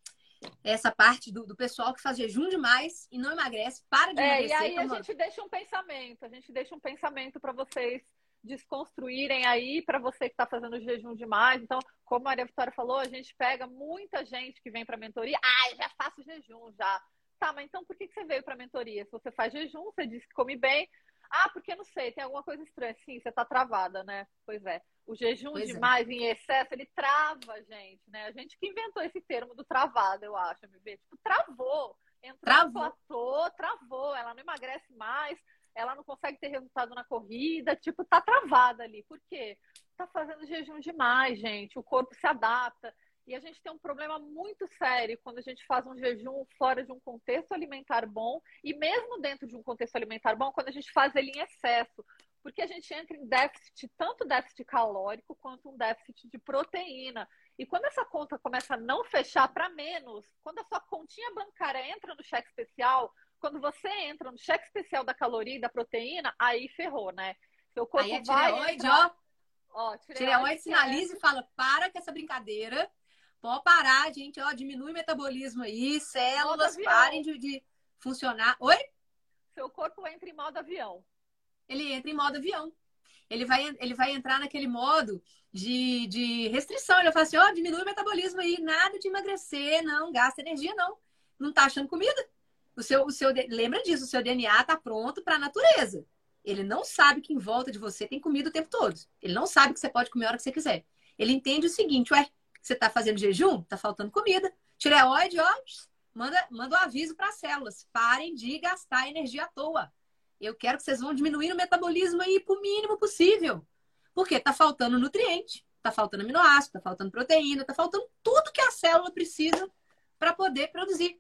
Essa parte do, do, pessoal que faz jejum demais e não emagrece, para de é, emagrecer. E aí a gente deixa um pensamento, a gente deixa um pensamento para vocês desconstruírem aí para você que está fazendo jejum demais. Então, como a Maria Vitória falou, a gente pega muita gente que vem para a mentoria. Ah, já faço jejum já. Tá, mas então por que, que você veio para a mentoria? Se você faz jejum, você diz que come bem. Ah, porque não sei, tem alguma coisa estranha. Sim, você tá travada, né? Pois é. O jejum pois é. demais, é. em excesso, ele trava, gente, né? A gente que inventou esse termo do travado, eu acho, me vê. Tipo, travou. Entrou travou. no platô, travou. Ela não emagrece mais, ela não consegue ter resultado na corrida, tipo, tá travada ali. Por quê? Tá fazendo jejum demais, gente. O corpo se adapta. E a gente tem um problema muito sério quando a gente faz um jejum fora de um contexto alimentar bom e mesmo dentro de um contexto alimentar bom, quando a gente faz ele em excesso, porque a gente entra em déficit, tanto déficit calórico quanto um déficit de proteína. E quando essa conta começa a não fechar para menos, quando a sua continha bancária entra no cheque especial, quando você entra no cheque especial da caloria e da proteína, aí ferrou, né? Seu corpo aí é tireoide, entrar... ó. ó tireoide, tireoide sinaliza é... e fala: para com essa brincadeira Pode parar, gente, ó, diminui o metabolismo aí, células parem de, de funcionar. Oi? Seu corpo entra em modo avião. Ele entra em modo avião. Ele vai, ele vai entrar naquele modo de, de restrição. Ele vai falar assim: ó, diminui o metabolismo aí, nada de emagrecer, não, gasta energia, não. Não tá achando comida? O seu, o seu, lembra disso, o seu DNA tá pronto para a natureza. Ele não sabe que em volta de você tem comida o tempo todo. Ele não sabe que você pode comer a hora que você quiser. Ele entende o seguinte: ué, você está fazendo jejum? Está faltando comida. Tireoide, ó, manda, manda um aviso para as células. Parem de gastar energia à toa. Eu quero que vocês vão diminuir o metabolismo aí para o mínimo possível. Porque está faltando nutriente, está faltando aminoácido, está faltando proteína, está faltando tudo que a célula precisa para poder produzir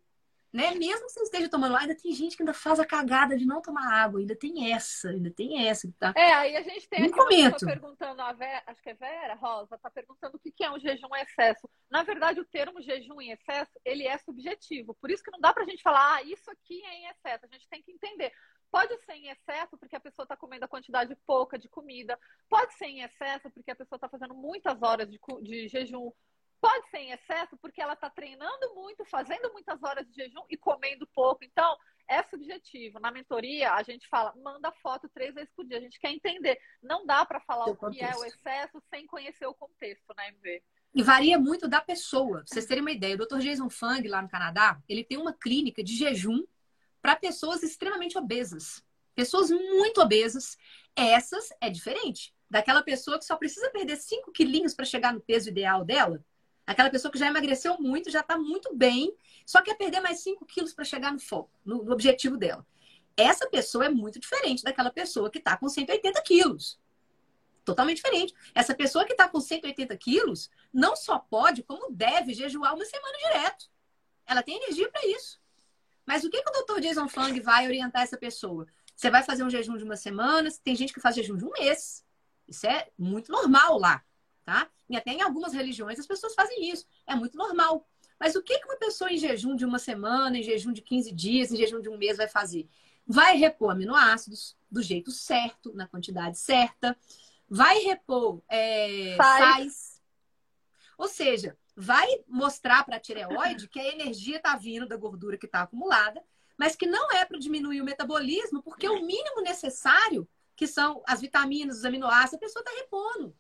né? Mesmo que você esteja tomando água, ainda tem gente que ainda faz a cagada de não tomar água, ainda tem essa, ainda tem essa, tá? É, aí a gente tem um comento. perguntando a Vera, acho que é Vera Rosa, tá perguntando o que é um jejum em excesso. Na verdade, o termo jejum em excesso, ele é subjetivo. Por isso que não dá pra gente falar, ah, isso aqui é em excesso. A gente tem que entender. Pode ser em excesso porque a pessoa está comendo a quantidade pouca de comida. Pode ser em excesso porque a pessoa está fazendo muitas horas de, de jejum. Pode ser em excesso porque ela está treinando muito, fazendo muitas horas de jejum e comendo pouco. Então, é subjetivo. Na mentoria, a gente fala, manda foto três vezes por dia. A gente quer entender. Não dá para falar o, o que é o excesso sem conhecer o contexto, né, MV? E varia muito da pessoa. Pra vocês terem uma ideia, o Dr. Jason Fung, lá no Canadá, ele tem uma clínica de jejum para pessoas extremamente obesas. Pessoas muito obesas. Essas é diferente. Daquela pessoa que só precisa perder 5 quilinhos para chegar no peso ideal dela Aquela pessoa que já emagreceu muito, já está muito bem, só quer perder mais 5 quilos para chegar no foco, no, no, objetivo dela. Essa pessoa é muito diferente daquela pessoa que está com 180 quilos. Totalmente diferente. Essa pessoa que está com 180 quilos não só pode, como deve jejuar uma semana direto. Ela tem energia para isso. Mas o que, que o Dr. Jason Fung vai orientar essa pessoa? Você vai fazer um jejum de uma semana, tem gente que faz jejum de um mês. Isso é muito normal lá tá? E até em algumas religiões as pessoas fazem isso. É muito normal. Mas o que uma pessoa em jejum de uma semana, em jejum de 15 dias, em jejum de um mês vai fazer? Vai repor aminoácidos do jeito certo, na quantidade certa. Vai repor é, sais. Ou seja, vai mostrar para a tireoide que a energia está vindo da gordura que está acumulada, mas que não é para diminuir o metabolismo, porque o mínimo necessário, que são as vitaminas, os aminoácidos, a pessoa está repondo.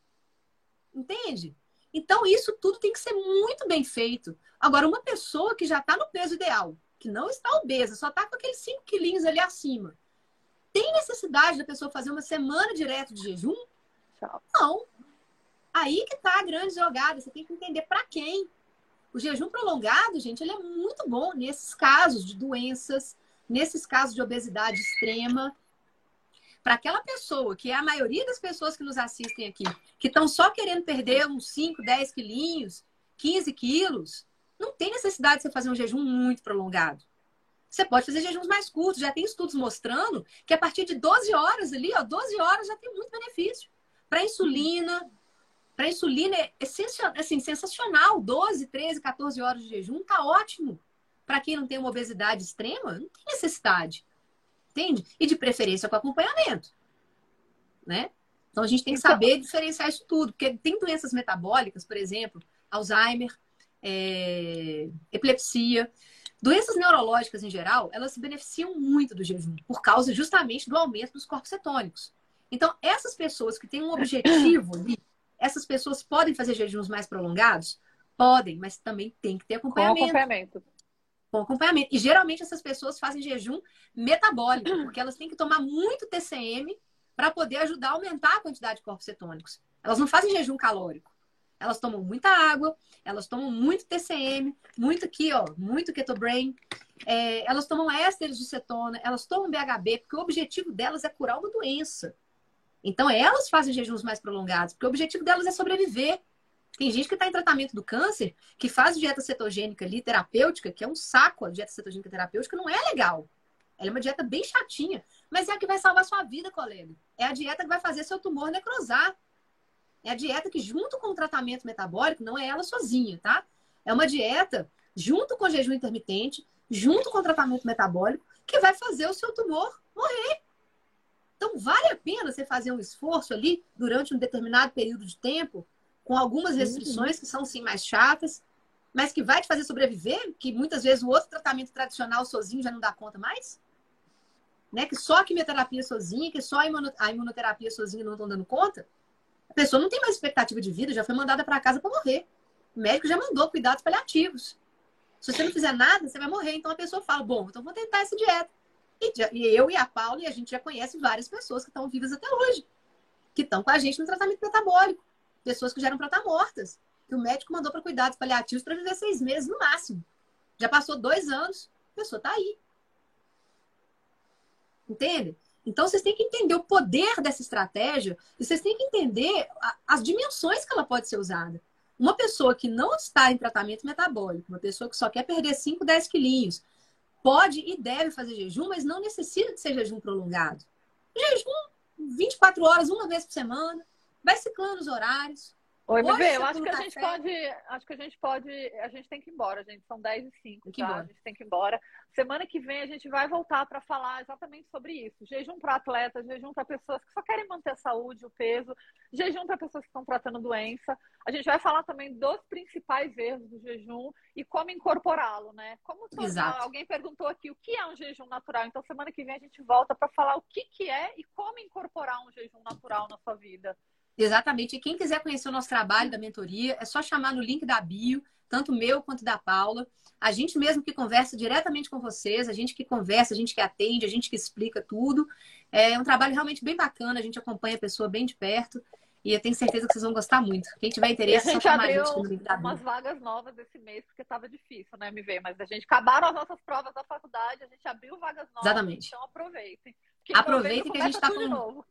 Entende? Então, isso tudo tem que ser muito bem feito. Agora, uma pessoa que já está no peso ideal, que não está obesa, só está com aqueles 5 quilinhos ali acima, tem necessidade da pessoa fazer uma semana direto de jejum? Não. Aí que está a grande jogada. Você tem que entender para quem. O jejum prolongado, gente, ele é muito bom nesses casos de doenças, nesses casos de obesidade extrema, para aquela pessoa, que é a maioria das pessoas que nos assistem aqui, que estão só querendo perder uns 5, 10 quilinhos, 15 quilos, não tem necessidade de você fazer um jejum muito prolongado. Você pode fazer jejuns mais curtos. Já tem estudos mostrando que a partir de 12 horas ali, ó, 12 horas já tem muito benefício. Para insulina, para insulina é assim, sensacional. 12, 13, 14 horas de jejum tá ótimo. Para quem não tem uma obesidade extrema, não tem necessidade entende? E de preferência com acompanhamento, né? Então a gente tem que então saber diferenciar isso tudo, porque tem doenças metabólicas, por exemplo, Alzheimer, é, epilepsia, doenças neurológicas em geral, elas se beneficiam muito do jejum, por causa justamente do aumento dos corpos cetônicos. Então, essas pessoas que têm um objetivo ali, essas pessoas podem fazer jejuns mais prolongados? Podem, mas também tem que ter acompanhamento. Com acompanhamento. Com acompanhamento. E geralmente essas pessoas fazem jejum metabólico, porque elas têm que tomar muito TCM para poder ajudar a aumentar a quantidade de corpos cetônicos. Elas não fazem jejum calórico. Elas tomam muita água, elas tomam muito TCM, muito aqui, ó, muito ketobrain. É, elas tomam ésteres de cetona, elas tomam BHB, porque o objetivo delas é curar uma doença. Então, elas fazem jejuns mais prolongados, porque o objetivo delas é sobreviver. Tem gente que está em tratamento do câncer, que faz dieta cetogênica ali, terapêutica, que é um saco a dieta cetogênica terapêutica, não é legal. Ela é uma dieta bem chatinha, mas é a que vai salvar sua vida, colega. É a dieta que vai fazer seu tumor necrosar. É a dieta que, junto com o tratamento metabólico, não é ela sozinha, tá? É uma dieta, junto com o jejum intermitente, junto com o tratamento metabólico, que vai fazer o seu tumor morrer. Então, vale a pena você fazer um esforço ali durante um determinado período de tempo com algumas uhum. restrições que são sim mais chatas, mas que vai te fazer sobreviver, que muitas vezes o outro tratamento tradicional sozinho já não dá conta mais, né? Que só a quimioterapia sozinha, que só a imunoterapia sozinha não estão dando conta. A pessoa não tem mais expectativa de vida, já foi mandada para casa para morrer. O médico já mandou cuidados paliativos. Se você não fizer nada, você vai morrer. Então a pessoa fala: bom, então vou tentar essa dieta. E eu e a Paula, e a gente já conhece várias pessoas que estão vivas até hoje, que estão com a gente no tratamento metabólico pessoas que já eram para estar mortas. Que o médico mandou para cuidados paliativos para viver seis meses no máximo. Já passou dois anos, a pessoa está aí. Entende? Então vocês têm que entender o poder dessa estratégia e vocês têm que entender as dimensões que ela pode ser usada. Uma pessoa que não está em tratamento metabólico, uma pessoa que só quer perder 5, 10 quilinhos, pode e deve fazer jejum, mas não necessita de ser jejum prolongado. Jejum 24 horas, uma vez por semana, vai ciclando os horários. Oi, bebê, eu acho que a gente pode. Acho que a gente pode. A gente tem que ir embora, gente. São 10 e 5, tá? A gente tem que ir embora. Semana que vem a gente vai voltar para falar exatamente sobre isso. Jejum para atletas, jejum para pessoas que só querem manter a saúde, o peso, jejum para pessoas que estão tratando doença. A gente vai falar também dos principais erros do jejum e como incorporá-lo, né? Como Exato. alguém perguntou aqui o que é um jejum natural. Então, semana que vem a gente volta para falar o que, que é e como incorporar um jejum natural na sua vida. Exatamente. E quem quiser conhecer o nosso trabalho da mentoria, é só chamar no link da bio, tanto meu quanto da Paula. A gente mesmo que conversa diretamente com vocês, a gente que conversa, a gente que atende, a gente que explica tudo. É um trabalho realmente bem bacana, a gente acompanha a pessoa bem de perto. E eu tenho certeza que vocês vão gostar muito. Quem tiver interesse, a gente só chamar abriu a gente no link da umas bio. vagas novas esse mês, porque estava difícil, né, me ver. Mas a gente acabaram as nossas provas da faculdade, a gente abriu vagas novas. Exatamente. Então aproveitem. Aproveitem que a gente está com.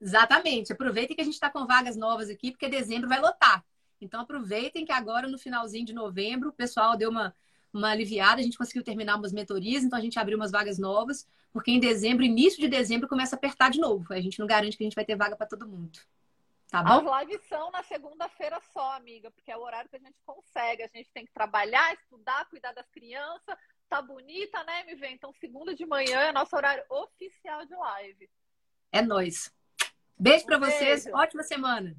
Exatamente. Aproveitem que a gente está com vagas novas aqui, porque dezembro vai lotar. Então aproveitem que agora, no finalzinho de novembro, o pessoal deu uma, uma aliviada, a gente conseguiu terminar umas mentorias, então a gente abriu umas vagas novas, porque em dezembro, início de dezembro, começa a apertar de novo. A gente não garante que a gente vai ter vaga para todo mundo. Tá bom? As lives são na segunda-feira só, amiga, porque é o horário que a gente consegue. A gente tem que trabalhar, estudar, cuidar das crianças. Tá bonita, né, MV? Então, segunda de manhã é nosso horário oficial de live. É nóis. Beijo para vocês. Ótima semana.